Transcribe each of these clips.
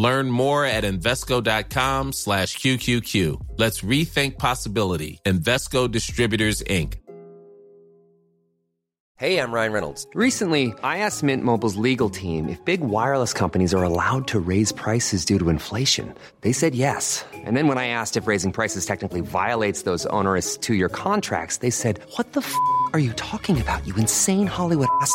Learn more at Invesco.com slash QQQ. Let's rethink possibility. Invesco Distributors, Inc. Hey, I'm Ryan Reynolds. Recently, I asked Mint Mobile's legal team if big wireless companies are allowed to raise prices due to inflation. They said yes. And then when I asked if raising prices technically violates those onerous two-year contracts, they said, what the f*** are you talking about, you insane Hollywood ass?"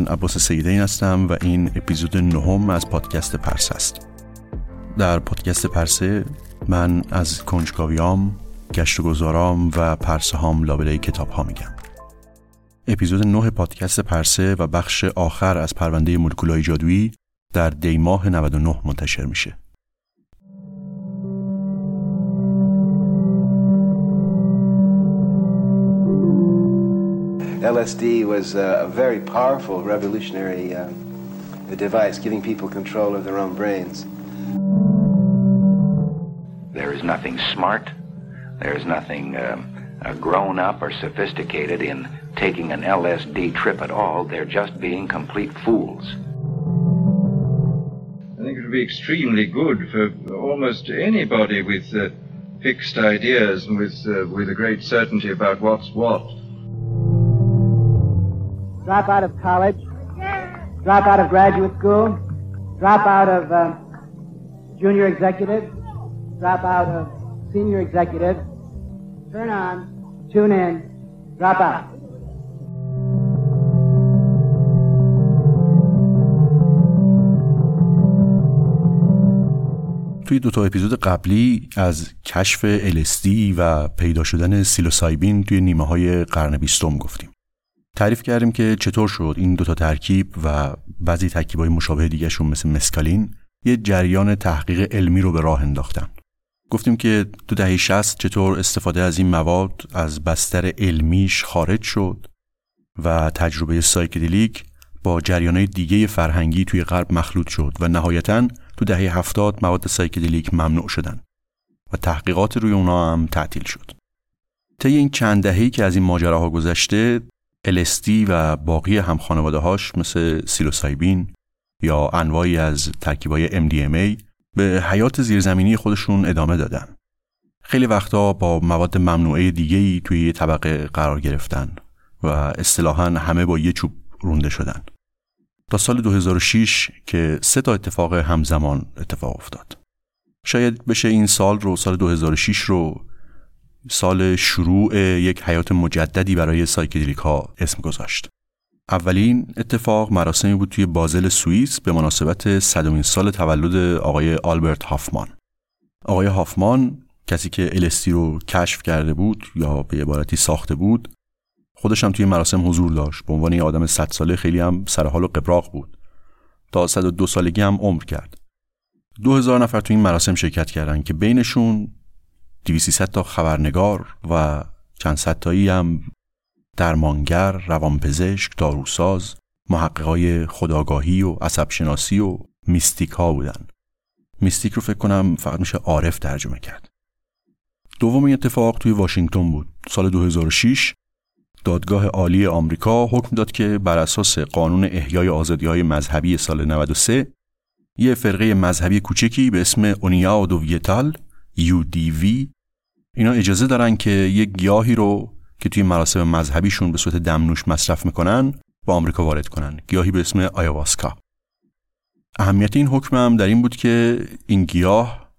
من عباس سیدین هستم و این اپیزود نهم از پادکست پرسه است. در پادکست پرسه من از کنجکاویام گشت و گذارام و پرسه هام لابلای کتاب ها میگم. اپیزود نه پادکست پرسه و بخش آخر از پرونده مولکولای جادویی در دیماه 99 منتشر میشه. LSD was uh, a very powerful revolutionary uh, device, giving people control of their own brains. There is nothing smart, there is nothing um, uh, grown up or sophisticated in taking an LSD trip at all. They're just being complete fools. I think it would be extremely good for almost anybody with uh, fixed ideas and with, uh, with a great certainty about what's what drop out of college, drop out of graduate school, drop out of uh, junior executive, drop out of senior executive, turn on, tune in, drop out. توی دو تا اپیزود قبلی از کشف LSD و پیدا شدن سیلوسایبین توی نیمه های قرن بیستم گفتیم. تعریف کردیم که چطور شد این دوتا ترکیب و بعضی ترکیبای مشابه دیگهشون مثل مسکالین یه جریان تحقیق علمی رو به راه انداختن. گفتیم که تو دهه 60 چطور استفاده از این مواد از بستر علمیش خارج شد و تجربه psychedelic با جریانهای دیگه فرهنگی توی غرب مخلوط شد و نهایتا تو دهه 70 مواد psychedelic ممنوع شدن و تحقیقات روی اونا هم تعطیل شد. طی این چند دهه‌ای که از این ماجراها گذشته LSD و باقی هم خانواده هاش مثل سیلوسایبین یا انواعی از ترکیبای MDMA به حیات زیرزمینی خودشون ادامه دادن. خیلی وقتا با مواد ممنوعه دیگه‌ای توی یه طبقه قرار گرفتن و اصطلاحا همه با یه چوب رونده شدن. تا سال 2006 که سه تا اتفاق همزمان اتفاق افتاد. شاید بشه این سال رو سال 2006 رو سال شروع یک حیات مجددی برای سایکدلیک ها اسم گذاشت. اولین اتفاق مراسمی بود توی بازل سوئیس به مناسبت صدومین سال تولد آقای آلبرت هافمان. آقای هافمان کسی که الستی رو کشف کرده بود یا به عبارتی ساخته بود خودش هم توی مراسم حضور داشت به عنوان یه آدم 100 ساله خیلی هم سرحال و قبراق بود تا 102 سالگی هم عمر کرد دو هزار نفر تو این مراسم شرکت کردن که بینشون 200 تا خبرنگار و چند صدتایی هم درمانگر، روانپزشک، داروساز، محققای خداگاهی و عصبشناسی و میستیک ها بودن. میستیک رو فکر کنم فقط میشه عارف ترجمه کرد. دومین اتفاق توی واشنگتن بود. سال 2006 دادگاه عالی آمریکا حکم داد که بر اساس قانون احیای آزادی های مذهبی سال 93 یه فرقه مذهبی کوچکی به اسم اونیا دو ویتال UDV اینا اجازه دارن که یک گیاهی رو که توی مراسم مذهبیشون به صورت دمنوش مصرف می‌کنن با آمریکا وارد کنن. گیاهی به اسم آیاواسکا. اهمیت این حکم هم در این بود که این گیاه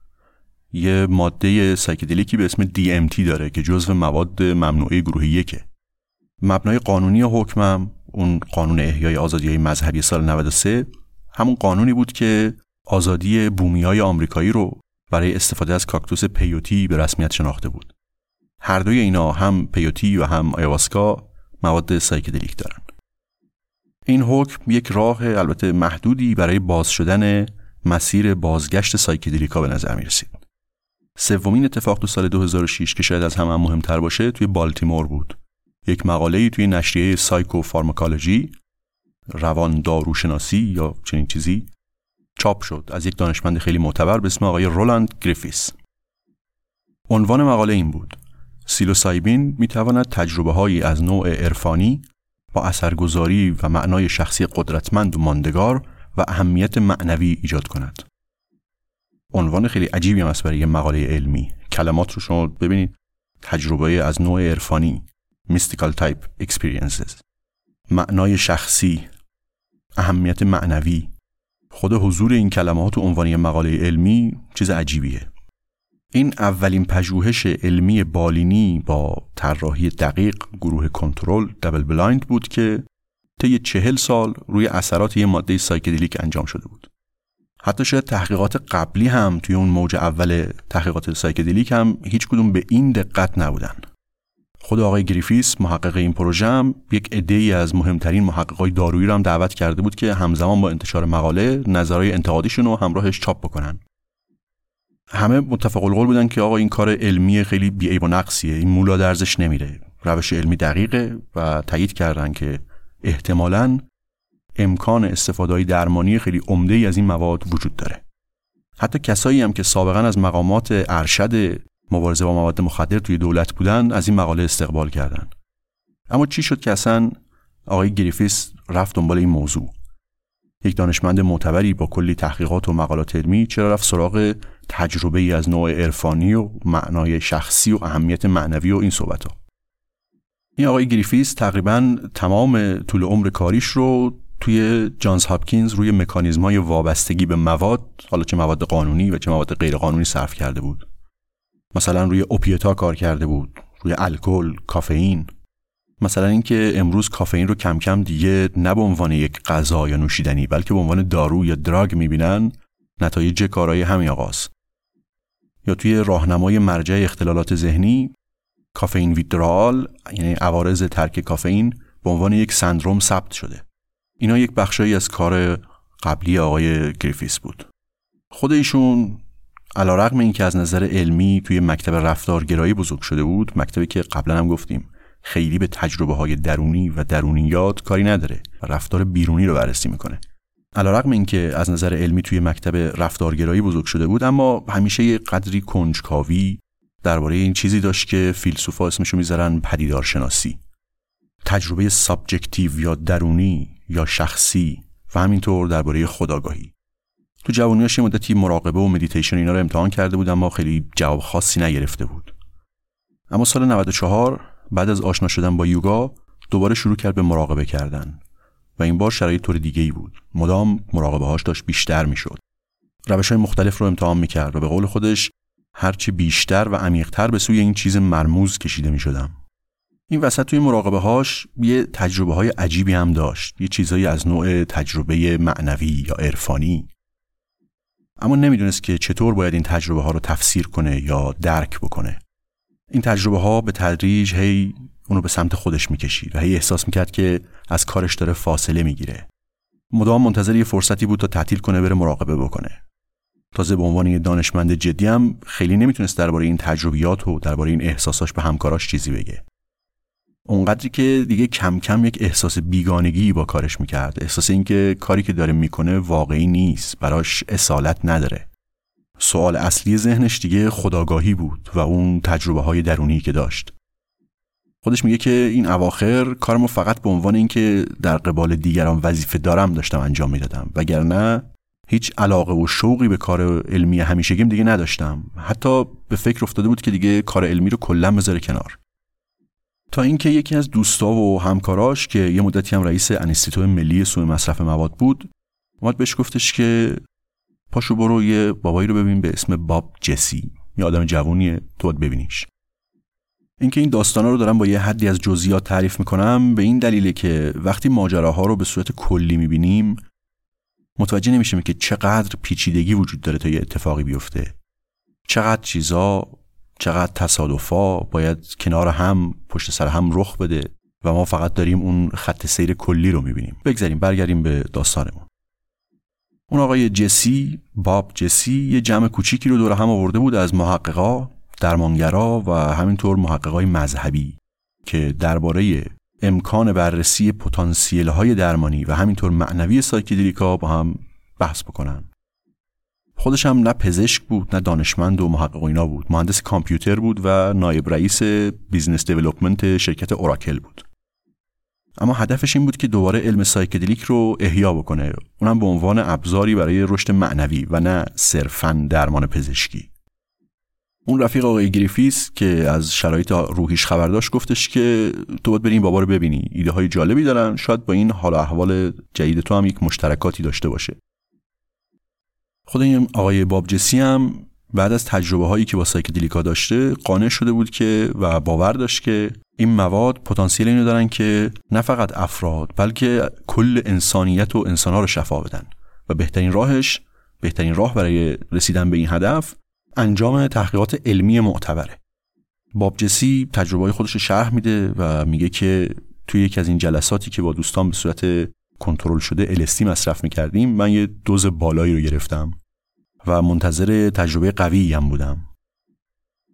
یه ماده سایکدلیکی به اسم DMT داره که جزو مواد ممنوعه گروه یکه. مبنای قانونی حکمم اون قانون احیای آزادی های مذهبی سال 93 همون قانونی بود که آزادی بومی های آمریکایی رو برای استفاده از کاکتوس پیوتی به رسمیت شناخته بود. هر دوی اینا هم پیوتی و هم آیواسکا مواد psychedelic دارن. این حکم یک راه البته محدودی برای باز شدن مسیر بازگشت psychedelic ا به نظر می رسید. سومین اتفاق تو سال 2006 که شاید از همه هم مهمتر باشه توی بالتیمور بود. یک مقاله توی نشریه Psychopharmacology روان داروشناسی یا چنین چیزی چاپ شد. از یک دانشمند خیلی معتبر به اسم آقای رولاند گریفیس. عنوان مقاله این بود. سیلوسایبین می تواند تجربه هایی از نوع عرفانی با اثرگذاری و معنای شخصی قدرتمند و ماندگار و اهمیت معنوی ایجاد کند. عنوان خیلی عجیبی هم است برای مقاله علمی. کلمات رو شما ببینید. تجربه از نوع عرفانی. Mystical type experiences. معنای شخصی. اهمیت معنوی. خود حضور این کلمات و عنوانی مقاله علمی چیز عجیبیه. این اولین پژوهش علمی بالینی با طراحی دقیق گروه کنترل double blind بود که طی چهل سال روی اثرات یه ماده psychedelic انجام شده بود. حتی شاید تحقیقات قبلی هم توی اون موج اول تحقیقات psychedelic هم هیچ کدوم به این دقت نبودن. خود آقای گریفیس محقق این پروژه هم یک عده ای از مهمترین محققای دارویی رو هم دعوت کرده بود که همزمان با انتشار مقاله نظرهای انتقادیشون رو همراهش چاپ بکنن. همه متفق القول بودن که آقا این کار علمی خیلی بیعیب و نقصیه این مولا درزش نمیره. روش علمی دقیقه و تایید کردن که احتمالاً امکان استفاده درمانی خیلی عمده ای از این مواد وجود داره. حتی کسایی هم که سابقا از مقامات ارشد مبارزه با مواد مخدر توی دولت بودن از این مقاله استقبال کردن. اما چی شد که اصلا آقای گریفیس رفت دنبال این موضوع؟ یک دانشمند معتبری با کلی تحقیقات و مقالات علمی چرا رفت سراغ تجربه ای از نوع عرفانی و معنای شخصی و اهمیت معنوی و این صحبت ها. این آقای گریفیس تقریبا تمام طول عمر کاریش رو توی جانز هاپکینز روی مکانیزم های وابستگی به مواد حالا چه مواد قانونی و چه مواد غیرقانونی صرف کرده بود. مثلا روی اوپیتا کار کرده بود روی الکل کافئین. مثلا اینکه امروز کافئین رو کم کم دیگه نه به عنوان یک غذا یا نوشیدنی بلکه به عنوان دارو یا دراگ می‌بینن نتایج کارهای همین آقاست. یا توی راهنمای مرجع اختلالات ذهنی کافئین ویدرال یعنی عوارض ترک کافئین به عنوان یک سندروم ثبت شده. اینا یک بخشایی از کار قبلی آقای گریفیس بود. خود ایشون علا رقم این که از نظر علمی توی مکتب رفتارگرایی بزرگ شده بود مکتبی که قبلا هم گفتیم خیلی به تجربه های درونی و درونیات کاری نداره و رفتار بیرونی رو بررسی می‌کنه. علا رقم این که از نظر علمی توی مکتب رفتارگرایی بزرگ شده بود اما همیشه یه قدری کنجکاوی درباره این چیزی داشت که فیلسوفا اسمشو می‌ذارن پدیدارشناسی. تجربه subjective یا درونی یا شخصی و همینطور درباره خودآگاهی تو جوانیاش یه مدتی مراقبه و مدیتیشن اینا رو امتحان کرده بود اما خیلی جواب خاصی نگرفته بود. اما سال 94 بعد از آشنا شدن با یوگا دوباره شروع کرد به مراقبه کردن. و این بار شرایط طور دیگه ای بود. مدام مراقبه هاش داشت بیشتر می‌شد. روش های مختلف رو امتحان می‌کرد و به قول خودش هرچی بیشتر و عمیقتر به سوی این چیز مرموز کشیده می شدم. این وسط توی مراقبه هاش یه تجربه های عجیبی هم داشت. یه چیزهایی از نوع تجربه معنوی یا عرفانی. اما نمی‌دونست که چطور باید این تجربه ها رو تفسیر کنه یا درک بکنه. این تجربه ها به تدریج هی اونو به سمت خودش می‌کشید و هی احساس می‌کرد که از کارش داره فاصله می‌گیره. مدام منتظر یه فرصتی بود تا تعطیل کنه بره مراقبه بکنه. تازه به عنوان یه دانشمند جدی هم خیلی نمی‌تونست درباره این تجربیات و درباره این احساساش به همکاراش چیزی بگه. اونقدری که دیگه کم کم یک احساس بیگانگی با کارش می‌کرد. احساس اینکه کاری که داره می‌کنه واقعی نیست. براش اصالت نداره. سوال اصلی ذهنش دیگه خداگاهی بود و اون تجربه های درونی که داشت. خودش میگه که این اواخر کارمو فقط به عنوان اینکه در قبال دیگران وظیفه دارم داشتم انجام می‌دادم. وگرنه هیچ علاقه و شوقی به کار علمی همیشگیم دیگه نداشتم. حتی به فکر افتاده بود که دیگه کار علمی رو کلا بذاره کنار. تا اینکه یکی از دوستا و همکاراش که یه مدتی هم رئیس انستیتو ملی سوء مصرف مواد بود اومد بهش گفتش که پاشو برو یه بابایی رو ببین به اسم باب جسی. یه آدم جوونیه تو باید ببینیش. اینکه این داستانا رو دارم با یه حدی از جزئیات تعریف می‌کنم به این دلیله که وقتی ماجراها رو به صورت کلی می‌بینیم متوجه نمیشیم که چقدر پیچیدگی وجود داره تا یه اتفاقی بیفته. چقدر چیزا چقدر تصادفا باید کنار هم پشت سر هم رخ بده و ما فقط داریم اون خط سیر کلی رو می‌بینیم. بگذاریم برگردیم به داستانمون. اون آقای جسی باب جسی یه جمع کوچیکی رو دور هم آورده بود از محققا درمانگرا و همینطور محققای مذهبی که درباره امکان بررسی پتانسیل های درمانی و همینطور معنوی سایکیدلیکا با هم بحث بکنن. خودش هم نه پزشک بود نه دانشمند و محقق اینا بود. مهندس کامپیوتر بود و نایب رئیس business development شرکت اوراکل بود. اما هدفش این بود که دوباره علم psychedelic رو احیا بکنه. اونم به عنوان ابزاری برای رشد معنوی و نه صرفا درمان پزشکی. اون رفیق آقای گریفیس که از شرایط روحیش خبر داشت گفتش که تو باید بری این بابا رو ببینی. ایده های جالبی دارن. شاید با این حال احوال جدید تو هم یک مشترکاتی داشته باشه. خود این آقای باب جسی هم بعد از تجربه هایی که با سایکدلیکا داشته قانع شده بود که و باور داشت که این مواد پتانسیل اینو دارن که نه فقط افراد بلکه کل انسانیت و انسانها رو شفا بدن. و بهترین راهش بهترین راه برای رسیدن به این هدف انجام تحقیقات علمی معتبره. باب جسی تجربه خودش رو شرح میده و میگه که توی یکی از این جلساتی که با دوستان به صورت کنترل شده الستی مصرف می‌کردیم من یه دوز بالایی رو گرفتم. و منتظر تجربه قوی هم بودم.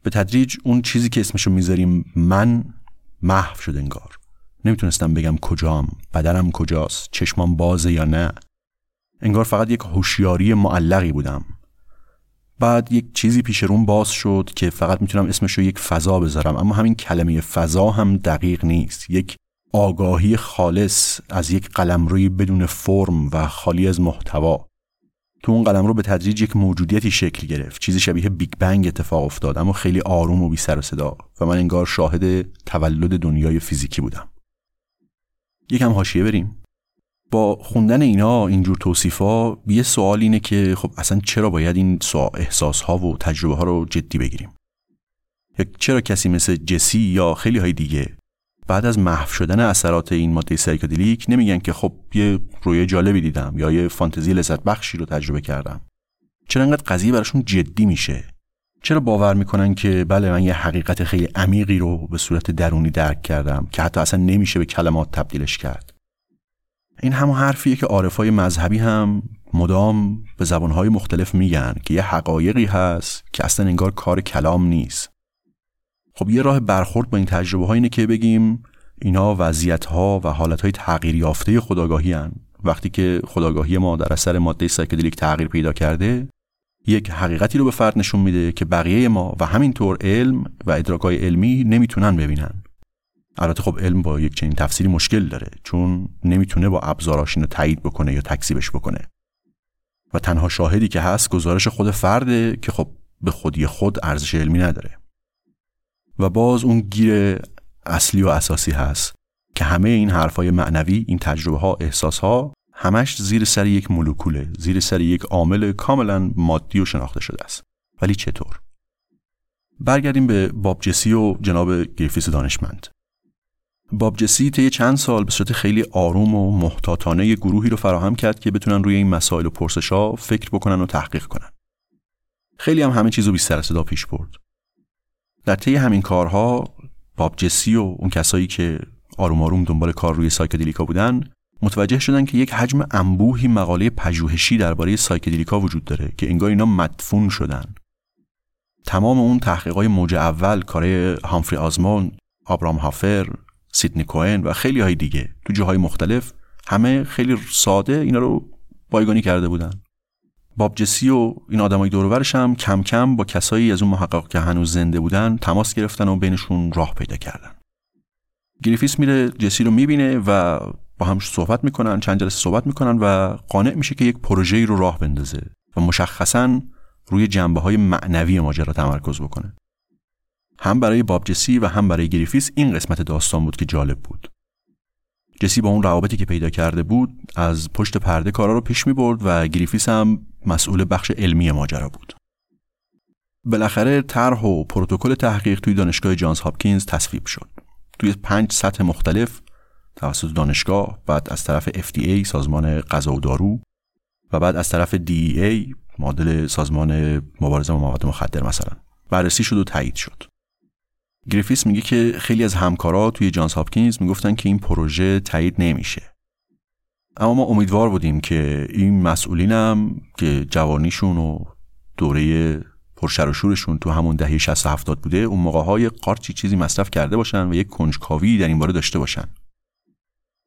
به تدریج اون چیزی که اسمشو می‌ذاریم من محو شد انگار. نمی‌تونستم بگم کجام بدنم کجاست چشمام بازه یا نه. انگار فقط یک هوشیاری معلقی بودم. بعد یک چیزی پیش روم باز شد که فقط می‌تونم اسمش رو یک فضا بذارم اما همین کلمه فضا هم دقیق نیست. یک آگاهی خالص از یک قلمروی بدون فرم و خالی از محتوا. تو اون قلمرو به تدریج یک موجودیتی شکل گرفت. چیزی شبیه بیگ بنگ اتفاق افتاد اما خیلی آروم و بی سر و صدا. و من انگار شاهد تولد دنیای فیزیکی بودم. یکم حاشیه بریم. با خوندن اینا اینجور توصیفا یه سوال اینه که خب اصلا چرا باید این احساس ها و تجربه ها رو جدی بگیریم؟ یا چرا کسی مثل جسی یا خیلی های دیگه بعد از محو شدن اثرات این ماده سایکدلیک نمیگن که خب یه رویه جالبی دیدم یا یه فانتزی لذت بخشی رو تجربه کردم. چرا انقدر قضیه براشون جدی میشه؟ چرا باور می‌کنن که بله من یه حقیقت خیلی عمیقی رو به صورت درونی درک کردم که حتی اصلا نمیشه به کلمات تبدیلش کرد؟ این همون حرفیه که عارفای مذهبی هم مدام به زبانهای مختلف میگن که یه حقایقی هست که اصلا انگار کار کلام نیست. خب یه راه برخورد با این تجربه ها اینه که بگیم اینا وضعیت ها و حالت های تغییر یافته خداگاهی هن. وقتی که خداگاهی ما در اثر ماده سایکدلیک تغییر پیدا کرده یک حقیقتی رو به فرد نشون میده که بقیه ما و همینطور علم و ادراکای علمی نمی‌تونن ببینن. البته خب علم با یک چنین تفسیری مشکل داره چون نمی‌تونه با ابزاراش اینو تایید بکنه یا تکذیبش بکنه. و تنها شاهدی که هست گزارش خود فرده که خب به خودی خود ارزش علمی نداره. و باز اون گیر اصلی و اساسی هست که همه این حرفای معنوی این تجربه ها احساس ها همش زیر سر یک مولکوله زیر سر یک عامل کاملا مادی و شناخته شده است. ولی چطور؟ برگردیم به باب جسی و جناب گریفیس دانشمند. باب جسی طی چند سال به صورت خیلی آروم و محتاطانه گروهی رو فراهم کرد که بتونن روی این مسائل و پرسشا فکر بکنن و تحقیق کنن. خیلی هم همه چیزو بی سر صدا پیش برد. در طی همین کارها باب جسی و اون کسایی که آروم آروم دنبال کار روی سایکدلیکا بودن متوجه شدن که یک حجم انبوهی مقاله پژوهشی درباره سایکدلیکا وجود داره که انگار اینا مدفون شدن. تمام اون تحقیقات موج اول کارهای هامفری آزمون آبرام هافر سیدنی کوئن و خیلی های دیگه تو جاهای مختلف همه خیلی ساده اینا رو بایگانی کرده بودن. باب جسی و این آدمای دور هم کم کم با کسایی از اون محقق که هنوز زنده بودن تماس گرفتن و بینشون راه پیدا کردن. گریفیس میره جسی رو می‌بینه و با هم صحبت می‌کنن چند جلسه صحبت می‌کنن و قانع میشه که یک پروژه‌ای رو راه بندازه و مشخصا روی جنبه های معنوی ماجرا تمرکز بکنه. هم برای باب جسی و هم برای گریفیس این قسمت داستان بود که جالب بود. جسی با اون روابطی که پیدا کرده بود از پشت پرده کارا رو پیش می برد و گریفیس هم مسئول بخش علمی ماجرا بود. بالاخره طرح و پروتکل تحقیق توی دانشگاه جانز هاپکینز تصویب شد. توی پنج سطح مختلف توسط دانشگاه بعد از طرف FDA سازمان غذا و دارو و بعد از طرف DEA معادل سازمان مبارزه با مواد مخدر مثلا. بررسی شد و تایید شد. گریفیس میگه که خیلی از همکارا توی جانز هاپکینز می‌گفتن که این پروژه تایید نمیشه. اما ما امیدوار بودیم که این مسئولینم که جوانیشون و دوره پرشر و شورشون تو همون دهه 60 70 بوده اون موقع های قارچی چیزی مصرف کرده باشن و یک کنجکاوی در این باره داشته باشن.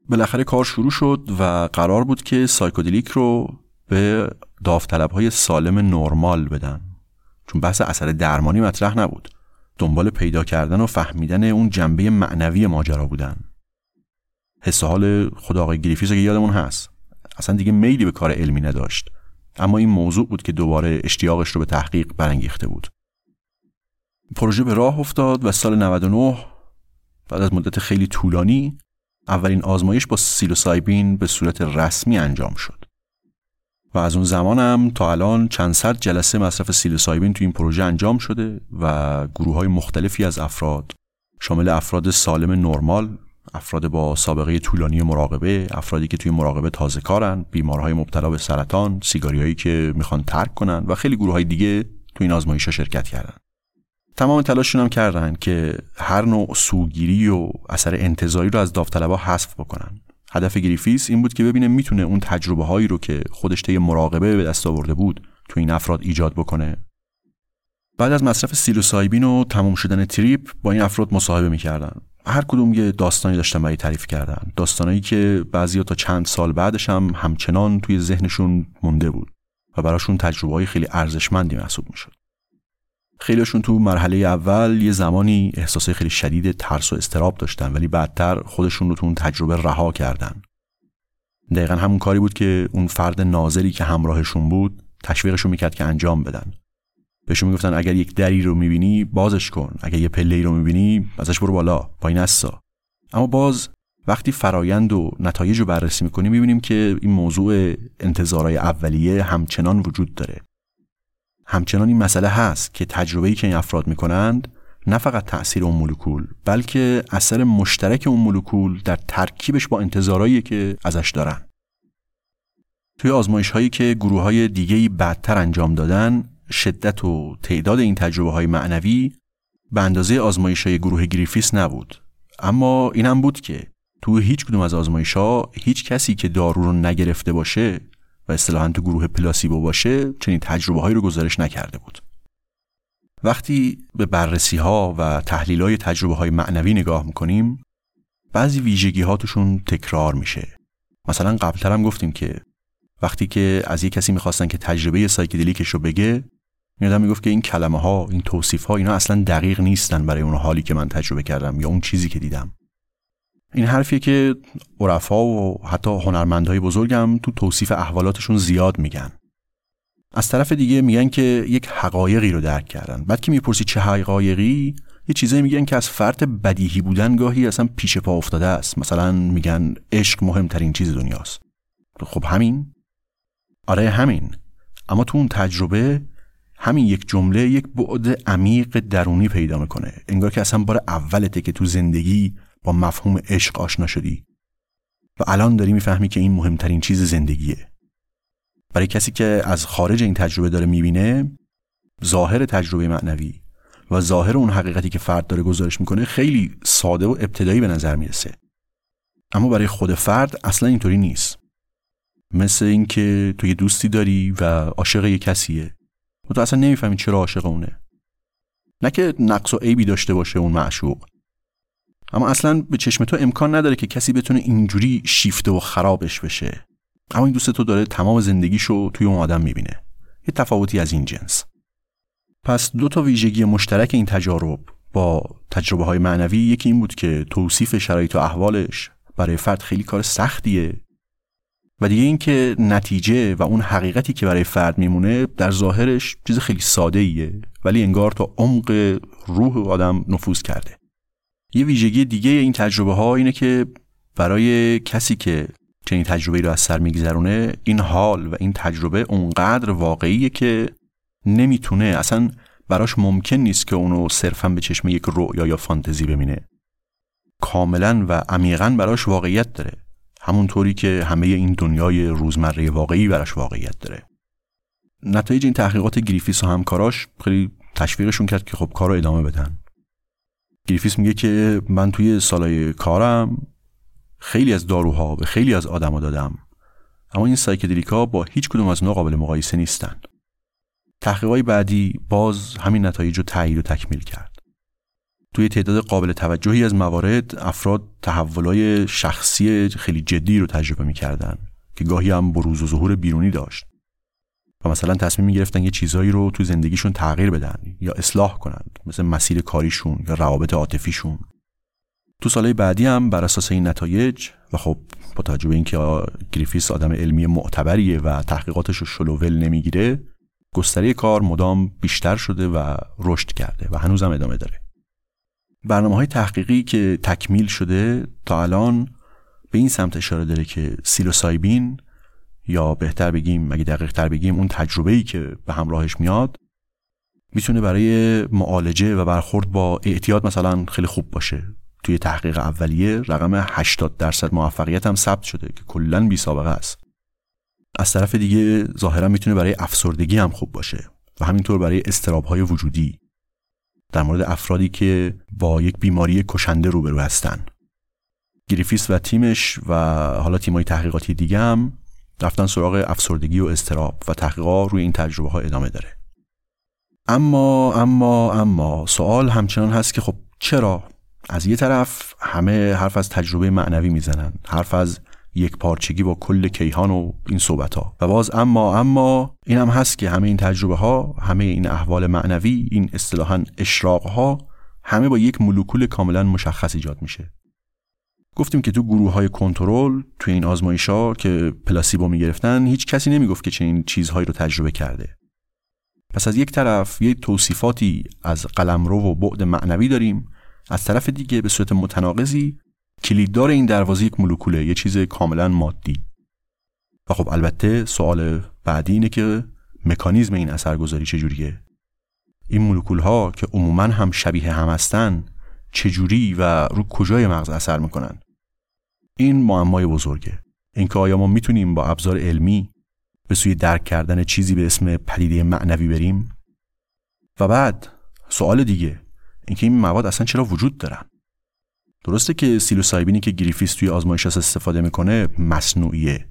بالاخره کار شروع شد و قرار بود که psychedelic رو به داوطلب های سالم نرمال بدن. چون بحث اثر درمانی مطرح نبود. دنبال پیدا کردن و فهمیدن اون جنبه معنوی ماجرا بودن. حس حال خدا آقای گریفیس که یادمون هست. اصلا دیگه میلی به کار علمی نداشت. اما این موضوع بود که دوباره اشتیاقش رو به تحقیق برانگیخته بود. پروژه به راه افتاد و سال 99 بعد از مدت خیلی طولانی اولین آزمایش با سیلوسایبین به صورت رسمی انجام شد. و از اون زمانم تا الان چند صد جلسه مصرف سیلوسایبین تو این پروژه انجام شده و گروه های مختلفی از افراد شامل افراد سالم نرمال افراد با سابقه طولانی مراقبه افرادی که توی مراقبه تازه کارن بیمارهای مبتلا به سرطان سیگاریایی که می‌خوان ترک کنن و خیلی گروه های دیگه تو این آزمایش ها شرکت کردن. تمام تلاششون هم کردن که هر نوع سوگیری و اثر انتظاری رو از داوطلبا حذف بکنن. هدف گریفیس این بود که ببینه می‌تونه اون تجربه هایی رو که خودش طی مراقبه به دست آورده بود تو این افراد ایجاد بکنه. بعد از مصرف سیلوسایبین و تموم شدن تریپ با این افراد مصاحبه می‌کردن. هر کدوم یه داستانی داشتن برای تعریف کردن. داستانایی که بعضیا تا چند سال بعدش هم همچنان توی ذهنشون مونده بود و براشون تجربه های خیلی ارزشمندی محسوب می‌شد. خیلیشون تو مرحله اول یه زمانی احساس خیلی شدید ترس و اضطراب داشتن ولی بعدتر خودشون رو تو اون تجربه رها کردن. دقیقا همون کاری بود که اون فرد ناظری که همراهشون بود تشویقشون می‌کرد که انجام بدن. بهشون می‌گفتن اگر یک دری رو می‌بینی بازش کن اگر یه پله رو می‌بینی ازش برو بالا پایین نسا اما باز وقتی فرایند و نتایج رو بررسی می‌کنیم می‌بینیم که این موضوع انتظارهای اولیه همچنان وجود داره. همچنان این مسئله هست که تجربه‌ای که این افراد می‌کنند نه فقط تأثیر اون مولکول بلکه اثر مشترک اون مولکول در ترکیبش با انتظارایی که ازش دارن. توی آزمایش هایی که گروه های دیگه بدتر انجام دادن شدت و تعداد این تجربه های معنوی به اندازه آزمایش های گروه گریفیس نبود. اما این هم بود که تو هیچ کدوم از آزمایش ها هیچ کسی که دارو رو نگرفته باشه و اصطلاحا تو گروه پلاسیبو باشه چنین تجربه هایی رو گزارش نکرده بود. وقتی به بررسی ها و تحلیل های تجربه های معنوی نگاه می‌کنیم بعضی ویژگی تکرار میشه. مثلا قبلتر هم گفتیم که وقتی که از یک کسی می‌خواستن که تجربه سایکدلیکش رو بگه میادم می‌گفت که این کلمه ها این توصیف ها اینا اصلا دقیق نیستن برای اون حالی که من تجربه کردم یا اون چیزی که دیدم. این حرفیه که عرفا و حتی هنرمندهای بزرگم تو توصیف احوالاتشون زیاد میگن. از طرف دیگه میگن که یک حقایقی رو درک کردن. بعد که می‌پرسی چه حقایقی یه چیزایی میگن که از فرط بدیهی بودن گاهی اصلا پیش پا افتاده است. مثلا میگن عشق مهمترین چیز دنیاست. خب همین؟ آره همین. اما تو اون تجربه همین یک جمله یک بعد عمیق درونی پیدا می‌کنه. انگار که اصلا بار اولته که تو زندگی با مفهوم عشق آشنا شدی. و الان داری می‌فهمی که این مهمترین چیز زندگیه. برای کسی که از خارج این تجربه داره می‌بینه ظاهر تجربه معنوی و ظاهر اون حقیقتی که فرد داره گزارش می‌کنه خیلی ساده و ابتدایی به نظر می‌رسه. اما برای خود فرد اصلا اینطوری نیست. مثل اینکه تو یه دوستی داری و عاشق یه کسیه. و تو اصلا نمی‌فهمی چرا عاشق اونه. نه که نقص و عیبی داشته باشه اون معشوق. اما اصلا به چشم تو امکان نداره که کسی بتونه اینجوری شیفته و خرابش بشه. اما این دوست تو داره تمام زندگیشو توی اون آدم می‌بینه. یه تفاوتی از این جنس. پس دو تا ویژگی مشترک این تجارب با تجربه های معنوی یکی این بود که توصیف شرایط و احوالش برای فرد خیلی کار سختیه. و دیگه اینکه نتیجه و اون حقیقتی که برای فرد میمونه در ظاهرش چیز خیلی ساده ایه ولی انگار تا عمق روح آدم نفوذ کرده. یه ویژگی دیگه این تجربه ها اینه که برای کسی که چنین تجربه رو از سر میگذرونه این حال و این تجربه اونقدر واقعیه که نمی‌تونه اصلا براش ممکن نیست که اونو صرفا به چشم یک رؤیا یا فانتزی ببینه. کاملا و عمیقا براش واقعیت داره. همونطوری که همه این دنیای روزمره واقعی براش واقعیت داره. نتایج این تحقیقات گریفیس و همکاراش خیلی تشویقشون کرد که خب کار رو ادامه بدن. گریفیس میگه که من توی سالای کارم خیلی از داروها به خیلی از آدما دادم اما این سایکدلیکا با هیچ کدوم از اونا قابل مقایسه نیستن. تحقیقات بعدی باز همین نتایج رو تایید و تکمیل کرد. توی تعداد قابل توجهی از موارد افراد تحولای شخصی خیلی جدی رو تجربه می‌کردن که گاهی هم بروز و ظهور بیرونی داشت. و مثلا تصمیم می گرفتن یه چیزایی رو تو زندگیشون تغییر بدن یا اصلاح کنند مثل مسیر کاریشون یا روابط عاطفیشون. تو سالهای بعدی هم بر اساس این نتایج و خب با توجه به اینکه گریفیس آدم علمی معتبریه و تحقیقاتش رو شلوول نمی‌گیره گستره کار مدام بیشتر شده و رشد کرده و هنوزم ادامه داره. برنامه های تحقیقی که تکمیل شده تا الان به این سمت اشاره داره که سیلوسایبین یا بهتر بگیم اگه دقیق تر بگیم اون تجربه ای که به همراهش میاد می‌تونه برای معالجه و برخورد با اعتیاد مثلا خیلی خوب باشه. توی تحقیق اولیه رقم 80 درصد موفقیت هم ثبت شده که کلا بی سابقه است. از طرف دیگه ظاهرا می‌تونه برای افسردگی هم خوب باشه و همینطور برای استراب های وجودی. در مورد افرادی که با یک بیماری کشنده روبرو هستن. گریفیس و تیمش و حالا تیمای تحقیقاتی دیگه هم رفتن سراغ افسردگی و استراب و تحقیقات روی این تجربه ها ادامه داره. اما اما اما سوال همچنان هست که خب چرا؟ از یه طرف همه حرف از تجربه معنوی می‌زنن حرف از یک پارچگی با کل کیهان و این صحبت ها و باز اما اما این هم هست که همه این تجربه ها همه این احوال معنوی این اصطلاحا اشراق ها همه با یک مولکول کاملا مشخص ایجاد میشه. گفتیم که تو گروه های کنترل تو این آزمایش ها که پلاسیبو می‌گرفتن هیچ کسی نمی‌گفت که چنین چیزهایی رو تجربه کرده. پس از یک طرف یک توصیفاتی از قلمرو و بعد معنوی داریم از طرف دیگه به صورت متناقضی کلیددار این دروازه یک مولکوله یه چیز کاملا مادی. و خب البته سوال بعدی اینه که مکانیزم این اثرگذاری چجوریه؟ این مولکول ها که عموما هم شبیه هم هستن چجوری و رو کجای مغز اثر می‌کنن؟ این معمای بزرگه. اینکه آیا ما می‌تونیم با ابزار علمی به سوی درک کردن چیزی به اسم پدیده معنوی بریم؟ و بعد سوال دیگه اینکه این مواد اصلا چرا وجود دارن؟ درسته که سیلوسایبینی که گریفیس توی آزمایش استفاده می‌کنه مصنوعیه.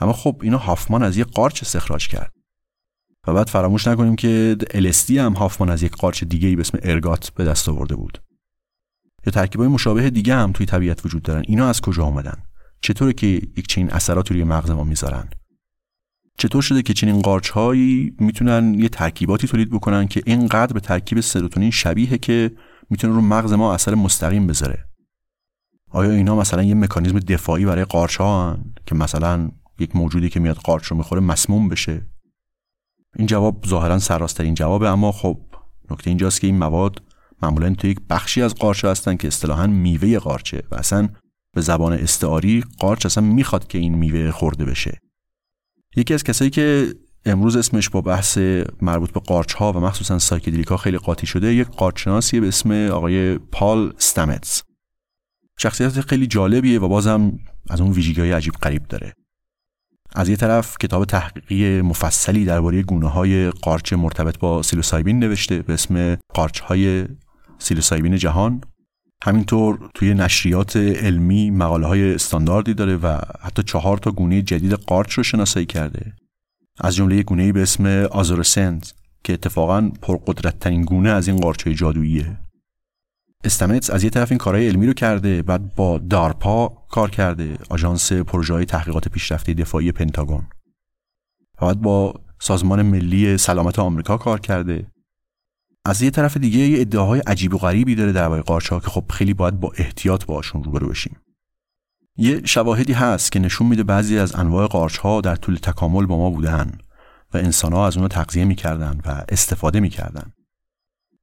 اما خب اینو هافمان از یک قارچ استخراج کرد. و بعد فراموش نکنیم که LSD هم هافمان از یک قارچ دیگه به اسم ارگات به دست آورده بود. یا ترکیبای مشابه دیگه هم توی طبیعت وجود دارن. اینا از کجا آمدن چطوره که یک چنین اثراتی روی مغز ما می‌ذارن؟ چطور شده که چنین قارچ هایی می‌تونن یه ترکیباتی تولید بکنن که اینقدر به ترکیب سروتونین شبیه که می‌تونه رو مغز ما اثر مستقیم بذاره؟ آیا اینا مثلا یه مکانیزم دفاعی برای قارچ ها که مثلا یک موجودی که میاد قارچ رو می‌خوره مسموم بشه؟ این جواب ظاهرا سراسترین جوابه اما خب نکته اینجاست که این مواد معمولا تو یک بخشی از قارچ هستن که اصطلاحا میوه قارچه و اصلا به زبان استعاری قارچ اصلا می‌خواد که این میوه خورده بشه. یکی از کسایی که امروز اسمش با بحث مربوط به قارچ ها و مخصوصا سایکدلیکا خیلی قاطی شده یک قارچناسیه به اسم آقای پال استمتس شخصیت خیلی جالبیه و بازم از اون ویژگی‌های عجیب غریب داره. از یه طرف کتاب تحقیقی مفصلی درباره گونه های قارچ مرتبط با سیلوسایبین نوشته به اسم قارچ های سیلوسایبین جهان. همینطور توی نشریات علمی مقاله های استانداردی داره و حتی چهار تا گونه جدید قارچ رو شناسایی کرده. از جمله گونه به اسم آزورسنز که اتفاقا پرقدرت گونه از این قارچ جادوییه. استمتس از یه طرف این کارهای علمی رو کرده بعد با دارپا کار کرده آژانس پروژه تحقیقات پیشرفته دفاعی پنتاگون. بعد با سازمان ملی سلامت آمریکا کار کرده. از یه طرف دیگه یه ادعاهای عجیب و غریبی داره درباره قارچها که خب خیلی باید با احتیاط باشون روبرو بشیم. یه شواهدی هست که نشون میده بعضی از انواع قارچها در طول تکامل با ما بودن و انسانها از اونها تغذیه می‌کردن و استفاده می‌کردن.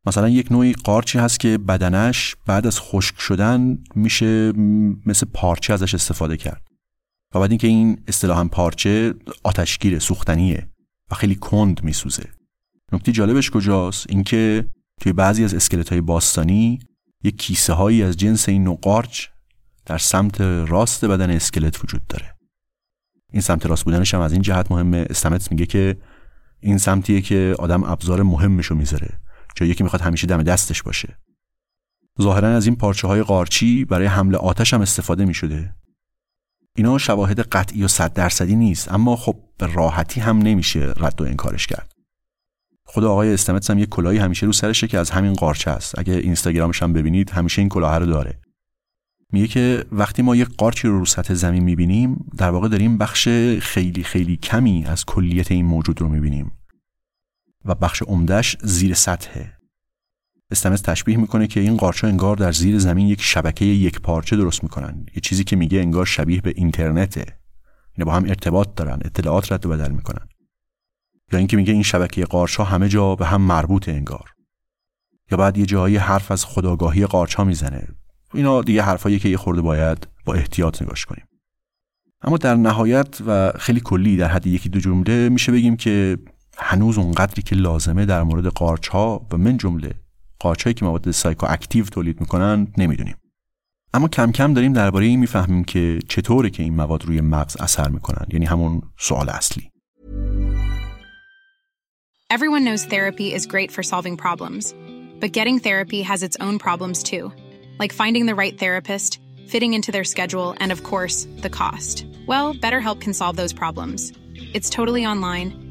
مثلا یک نوعی قارچی هست که بدنش بعد از خشک شدن میشه مثل پارچه ازش استفاده کرد. و بعد اینکه این اصطلاحا پارچه آتشگیره سوختنیه و خیلی کند میسوزه. نکته جالبش کجاست؟ اینکه توی بعضی از اسکلت های باستانی یک کیسه هایی از جنس این نوع قارچ در سمت راست بدن اسکلت وجود داره. این سمت راست بودنش هم از این جهت مهمه. استمت میگه که این سمتیه که آدم ابزار مهمشو می‌ذاره. جایی که می‌خواد همیشه دم دستش باشه. ظاهرا از این پارچه های قارچی برای حمله آتش هم استفاده می‌شده. اینا شواهد قطعی و صد درصدی نیست اما خب به راحتی هم نمیشه رد و انکارش کرد. خود آقای استمتس هم یه کلاهی همیشه رو سرشه که از همین قارچه است. اگه اینستاگرامش هم ببینید همیشه این کلاه رو داره. میگه که وقتی ما یک قارچی رو رو سطح زمین می‌بینیم در واقع داریم بخش خیلی خیلی کمی از کلیت این موجود رو می‌بینیم. و بخش عمدهش زیر سطحه استمس تشبیه می‌کنه که این قارچها انگار در زیر زمین یک شبکه یک پارچه درست می‌کنن. یه چیزی که میگه انگار شبیه به اینترنته. اینا با هم ارتباط دارن اطلاعات رد و بدل می‌کنن. یا اینکه میگه این شبکه قارچها همه جا به هم مربوطه انگار. یا بعد یه جایی حرف از خداگاهی قارچها می‌زنه. اینا دیگه حرفایی که یه خورده باید با احتیاط نگاش کنیم. اما در نهایت و خیلی کلی در حد یکی دو جمله میشه بگیم که هنوز اونقدری که لازمه در مورد قارچ ها و من جمله قارچ هایی که مواد سایکو اکتیو تولید می‌کنن نمی‌دونیم اما کم کم داریم درباره این می‌فهمیم که چطوره که این مواد روی مغز اثر می‌کنن یعنی همون سوال اصلی Everyone knows therapy is great for solving problems, but getting therapy has its own problems too, like finding the right therapist, fitting into their schedule, and of course, the cost. Well, BetterHelp can solve those problems. It's totally online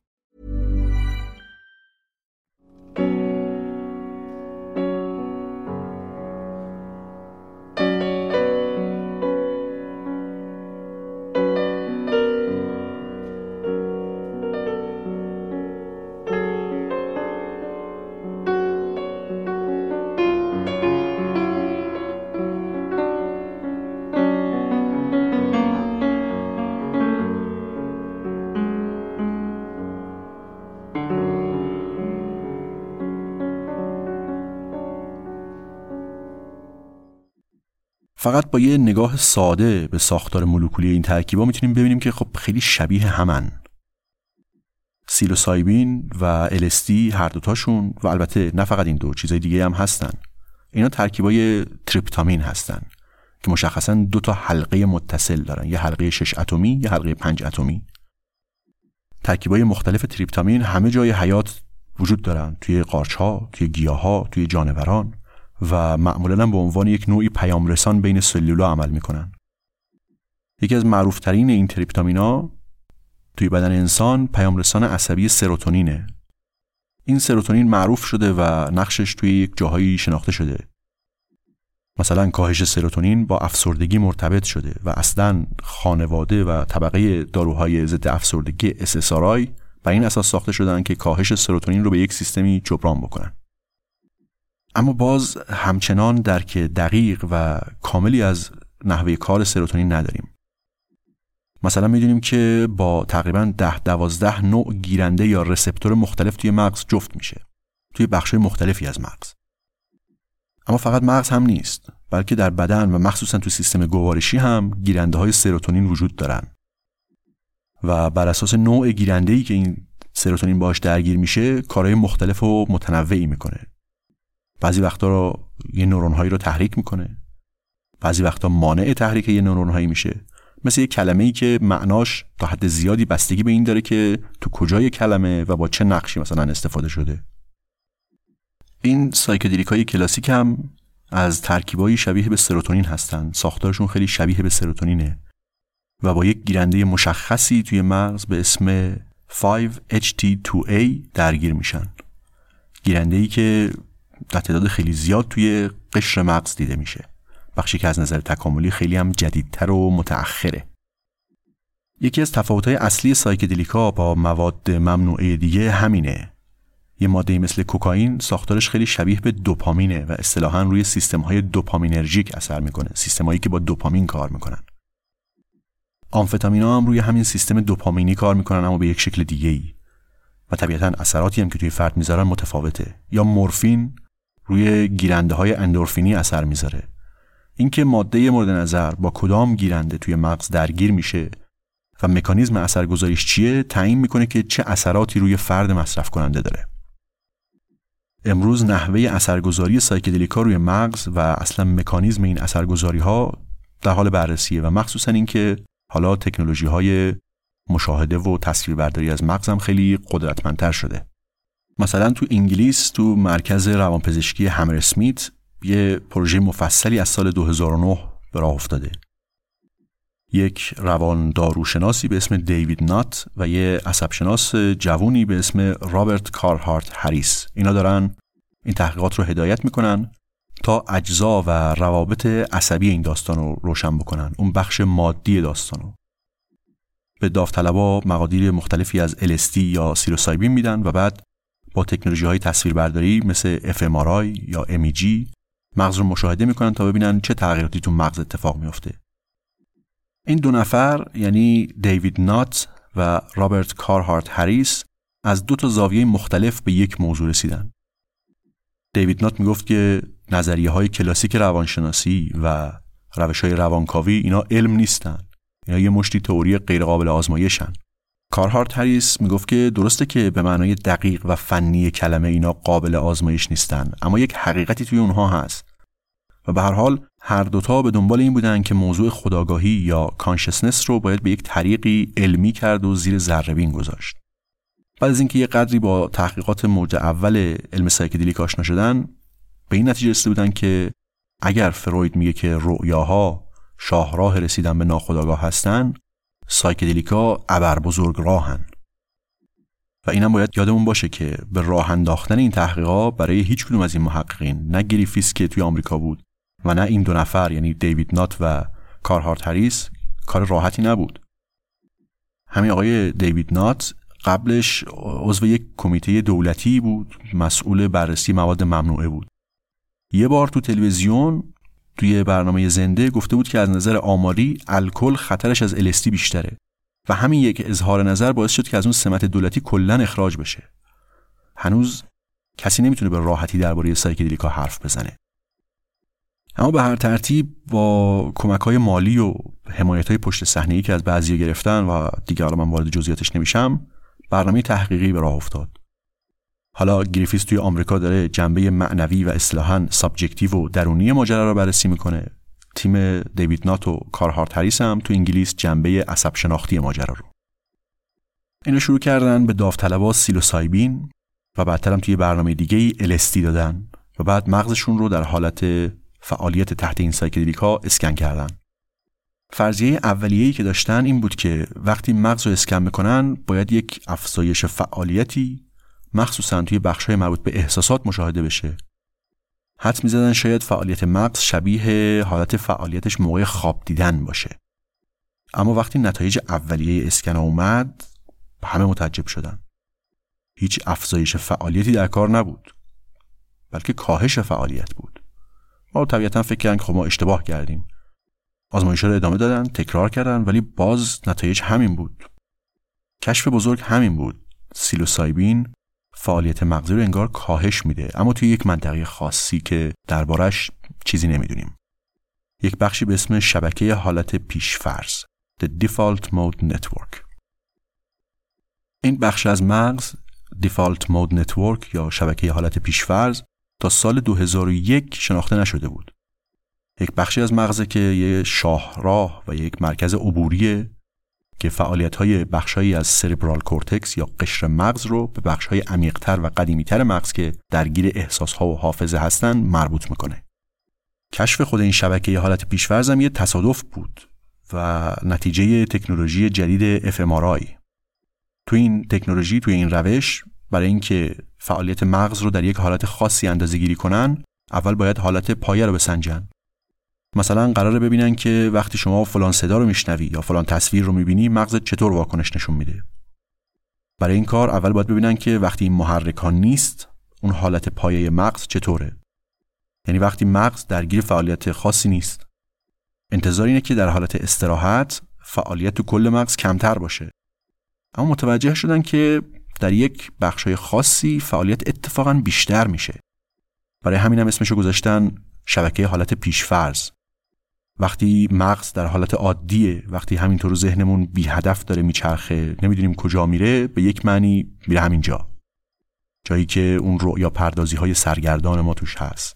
فقط با یه نگاه ساده به ساختار مولکولی این ترکیبا می‌تونیم ببینیم که خب خیلی شبیه همن. سیلوسایبین و LSD هر دوتاشون و البته نه فقط این دو چیزای دیگه هم هستن. اینا ترکیبای تریپتامین هستن که مشخصا دو تا حلقه متصل دارن یه حلقه شش اتمی یه حلقه پنج اتمی. ترکیبای مختلف تریپتامین همه جای حیات وجود دارن توی قارچ ها توی گیاه ها توی جانوران. و معمولا به عنوان یک نوعی پیامرسان بین سلولا عمل می‌کنن. یکی از معروفترین این تریپتامینا توی بدن انسان پیامرسان عصبی سروتونینه. این سروتونین معروف شده و نقشش توی یک جاهایی شناخته شده. مثلا کاهش سروتونین با افسردگی مرتبط شده و اصلا خانواده و طبقه داروهای ضد افسردگی SSRI بر این اساس ساخته شدن که کاهش سروتونین رو به یک سیستمی جبران بکنن. اما باز همچنان درک دقیق و کاملی از نحوه کار سروتونین نداریم. مثلا می‌دونیم که با تقریبا ده دوازده نوع گیرنده یا رسپتور مختلف توی مغز جفت میشه توی بخش مختلفی از مغز. اما فقط مغز هم نیست بلکه در بدن و مخصوصا تو سیستم گوارشی هم گیرنده های سروتونین وجود دارن. و بر اساس نوع گیرنده ای که این سروتونین باش درگیر میشه کارهای مختلف و متنوعی می‌کنه. بعضی وقتا رو یه نورون هایی رو تحریک می‌کنه. بعضی وقتا مانع تحریک یه نورون هایی میشه. مثل یه کلمه ای که معناش تا حد زیادی بستگی به این داره که تو کجای کلمه و با چه نقشی مثلا استفاده شده. این سایکدلیک های کلاسیک هم از ترکیبایی شبیه به سروتونین هستند ساختارشون خیلی شبیه به سروتونینه. و با یک گیرنده مشخصی توی مغز به اسم 5-HT2A درگیر میشن. گیرنده ای که در تعداد خیلی زیاد توی قشر مغز دیده میشه. بخشی که از نظر تکاملی خیلی هم جدیدتر و متأخره. یکی از تفاوت‌های اصلی سایکدلیکا با مواد ممنوعه دیگه همینه. یه ماده مثل کوکائین ساختارش خیلی شبیه به دوپامینه و اصطلاحا روی سیستم های دوپامینرژیک اثر می‌کنه سیستم هایی که با دوپامین کار می‌کنن. آمفتامینا هم روی همین سیستم دوپامینی کار می‌کنن اما به یک شکل دیگه ای و طبیعتا اثراتی هم که توی فرد می‌ذارن متفاوته. یا مورفین روی گیرنده های اندورفینی اثر می‌ذاره. اینکه ماده مورد نظر با کدام گیرنده توی مغز درگیر میشه و مکانیزم اثرگذاریش چیه تعیین می‌کنه که چه اثراتی روی فرد مصرف کننده داره. امروز نحوه اثرگذاری سایکدلیکا روی مغز و اصلا مکانیزم این اثرگذاری ها در حال بررسیه و مخصوصا اینکه حالا تکنولوژی های مشاهده و تصویربرداری از مغزم خیلی قدرتمندتر شده. مثلا تو انگلیس تو مرکز روانپزشکی همر اسمیت یه پروژه مفصلی از سال 2009 به راه افتاده. یک روان داروشناسی به اسم دیوید نات و یه عصبشناس جوونی به اسم رابرت کارهارت هریس. اینا دارن این تحقیقات رو هدایت می‌کنن تا اجزا و روابط عصبی این داستان رو روشن بکنن اون بخش مادی داستان رو. به داوطلبا مقادیر مختلفی از LSD یا سیروسایبین میدن و بعد با تکنولوژی های تصویربرداری مثل fMRI یا MEG مغز رو مشاهده می‌کنن تا ببینن چه تغییراتی تو مغز اتفاق میفته این دو نفر یعنی دیوید نات و رابرت کارهارت هریس از دو تا زاویه مختلف به یک موضوع رسیدن. دیوید نات می‌گفت که نظریه های کلاسیک روانشناسی و روش های روانکاوی اینا علم نیستن. اینا یه مشتی تئوری غیرقابل آزمایشن. کارهارت هریس می‌گفت که درسته که به معنای دقیق و فنی کلمه اینا قابل آزمایش نیستن اما یک حقیقتی توی اونها هست و به هر حال هر دوتا به دنبال این بودن که موضوع خداگاهی یا کانشسنس رو باید به یک طریقی علمی کرد و زیر ذرهبین گذاشت. بعد از اینکه یه قدری با تحقیقات موج اول علم سایکدلیک آشنا شدن به این نتیجه رسیده بودن که اگر فروید میگه که رؤیاها شاهراه رسیدن به ناخودآگاه هستن سایکدلیکا ابربزرگراهن. و اینم باید یادمون باشه که به راه انداختن این تحقیقات برای هیچ کدوم از این محققین نه گریفیس که توی آمریکا بود و نه این دو نفر یعنی دیوید نات و کارهارت هریس کار راحتی نبود. همین آقای دیوید نات قبلش عضو یک کمیته دولتی بود مسئول بررسی مواد ممنوعه بود. یه بار تو تلویزیون توی برنامه زنده گفته بود که از نظر آماری الکل خطرش از الستی بیشتره و همین یک اظهار نظر باعث شد که از اون سمت دولتی کلا اخراج بشه. هنوز کسی نمی‌تونه به راحتی درباره سایکدلیکا حرف بزنه. اما به هر ترتیب با کمک های مالی و حمایت های پشت صحنه که از بعضی گرفتن و دیگه حالا من وارد جزئیاتش نمیشم برنامه تحقیقی به راه افتاد. حالا گریفیس توی آمریکا داره جنبه معنوی و اصطلاحا subjective و درونی ماجرا رو بررسی می‌کنه. تیم دیوید نات و کارهارت هریس هم تو انگلیس جنبه عصب شناختی ماجرا رو. اینو شروع کردن به داوطلبا سیلوسایبین و بعدتر هم توی برنامه دیگه ای دادن و بعد مغزشون رو در حالت فعالیت تحت این سایکدلیک ها اسکن کردن. فرضیه اولیه‌ای که داشتن این بود که وقتی مغز رو اسکن می‌کنن باید یک افزایش فعالیتی مخصوصا توی های مربوط به احساسات مشاهده بشه. حدس می‌زدن شاید فعالیت مغز شبیه حالت فعالیتش موقع خواب دیدن باشه. اما وقتی نتایج اولیه اسکن اومد همه متعجب شدن. هیچ افزایش فعالیتی در کار نبود بلکه کاهش فعالیت بود. ما طبیعتا فکر کردن که خب ما اشتباه کردیم. آزمایش رو ادامه دادن تکرار کردن ولی باز نتایج همین بود. کشف بزرگ همین بود. سیلوسایبین فعالیت مغزی رو انگار کاهش میده. اما توی یک منطقه خاصی که دربارش چیزی نمی‌دونیم. یک بخشی به اسم شبکه حالت پیشفرض The Default Mode Network. این بخش از مغز Default Mode Network یا شبکه حالت پیشفرض تا سال 2001 شناخته نشده بود. یک بخشی از مغزه که یه شاهراه و یک مرکز عبوریه. که فعالیت های بخشهایی از سربرال کورتکس یا قشر مغز رو به بخش های عمیقتر و قدیمیتر مغز که درگیر احساس ها و حافظه هستن مربوط می‌کنه. کشف خود این شبکه حالت پیشورز هم یه تصادف بود و نتیجه تکنولوژی جدید FMRI. تو این تکنولوژی تو این روش برای اینکه فعالیت مغز رو در یک حالت خاصی اندازه گیری کنن اول باید حالت پایه رو بسنجن مثلا قراره ببینن که وقتی شما فلان صدا رو میشنوی یا فلان تصویر رو می‌بینی مغزت چطور واکنش نشون میده؟ برای این کار اول باید ببینن که وقتی این محرکان نیست اون حالت پایه مغز چطوره. یعنی وقتی مغز درگیر فعالیت خاصی نیست. انتظار اینه که در حالت استراحت فعالیت تو کل مغز کمتر باشه. اما متوجه شدن که در یک بخشای خاصی فعالیت اتفاقا بیشتر میشه. برای همین هم اسمشو گذاشتن شبکه حالت پیشفرض. وقتی مغز در حالت عادیه وقتی همینطور ذهنمون بی هدف داره میچرخه نمی‌دونیم کجا میره به یک معنی میره همینجا جایی که اون رؤیا پردازی های سرگردان ما توش هست.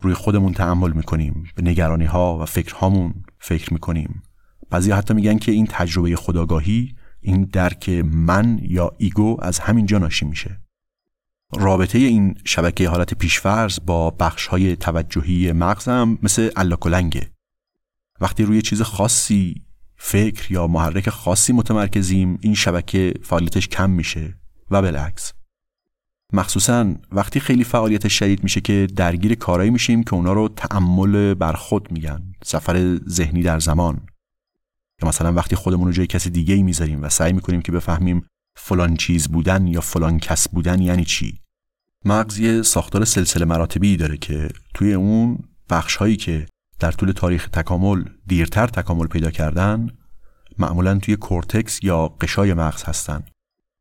روی خودمون تعمل می‌کنیم به نگرانی ها و فکرهامون فکر می‌کنیم. بعضی حتی میگن که این تجربه خداگاهی این درک من یا ایگو از همینجا ناشی میشه. رابطه این شبکه حالت پیشفرز با بخش های توجهی مغزم مثل الاکلنگه وقتی روی چیز خاصی فکر یا محرک خاصی متمرکزیم این شبکه فعالیتش کم میشه و بالعکس. مخصوصا وقتی خیلی فعالیت شدید میشه که درگیر کارایی میشیم که اونا رو تعمل بر خود میگن سفر ذهنی در زمان. یا مثلا وقتی خودمون رو جای کسی دیگه ای می‌ذاریم و سعی می‌کنیم که بفهمیم فلان چیز بودن یا فلان کس بودن یعنی چی. مغز یه ساختار سلسله مراتبی داره که توی اون بخش هایی که در طول تاریخ تکامل دیرتر تکامل پیدا کردن معمولا توی کورتکس یا قشر مغز هستن.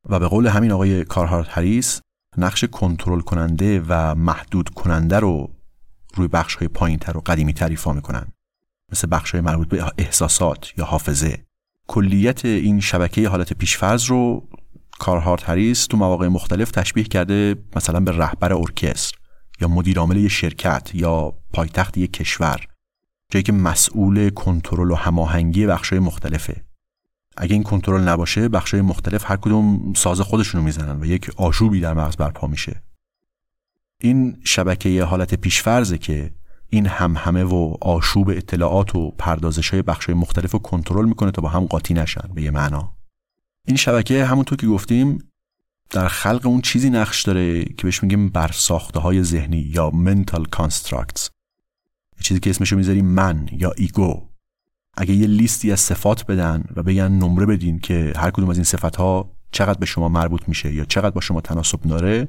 و به قول همین آقای کارهارت هریس نقش کنترل کننده و محدود کننده رو روی بخش های پایین تر و قدیمی تر ایفا می‌کنن. مثل بخش های مربوط به احساسات یا حافظه. کلیت این شبکه حالت پیش‌فرض رو کارهارت هریس تو مواقع مختلف تشبیه کرده مثلا به رهبر ارکستر یا مدیر عامل یه شرکت یا پایتخت یک کشور. جایی که مسئول کنترل و هماهنگی بخشای مختلفه. اگه این کنترل نباشه بخشای مختلف هر کدوم ساز خودشونو می‌زنن و یک آشوبی در مغز برپا میشه. این شبکه حالت پیشفرزه که این همهمه و آشوب اطلاعات و پردازش های بخش مختلف رو کنترل می‌کنه تا با هم قاطی نشن به یه معنا. این شبکه همونطور که گفتیم در خلق اون چیزی نقش داره که بهش میگیم برساخته های ذهنی یا mental constructs. چیزی که اسمشو می‌ذاریم من یا ایگو. اگه یه لیستی از صفات بدن و بگن نمره بدین که هر کدوم از این صفات ها چقدر به شما مربوط میشه یا چقدر با شما تناسب داره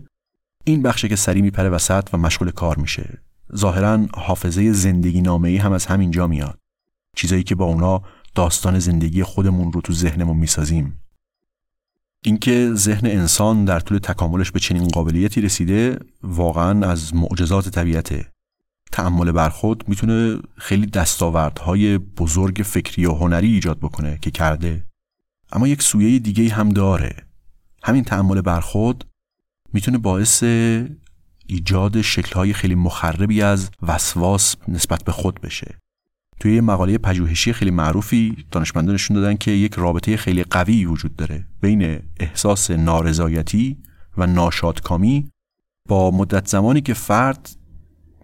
این بخشه که سری میپره وسط و مشغول کار میشه. ظاهرا حافظه زندگی نامه ای هم از همینجا میاد. چیزایی که با اونا داستان زندگی خودمون رو تو ذهنمون می‌سازیم. اینکه ذهن انسان در طول تکاملش به چنین قابلیتی رسیده واقعا از معجزات طبیعته. تعمل بر خود می‌تونه خیلی دستاوردهای بزرگ فکری و هنری ایجاد بکنه که کرده. اما یک سویه دیگه هم داره. همین تعمل بر خود می‌تونه باعث ایجاد شکلهای خیلی مخربی از وسواس نسبت به خود بشه. توی یه مقاله پژوهشی خیلی معروفی دانشمندان نشون دادن که یک رابطه خیلی قوی وجود داره بین احساس نارضایتی و ناشادکامی با مدت زمانی که فرد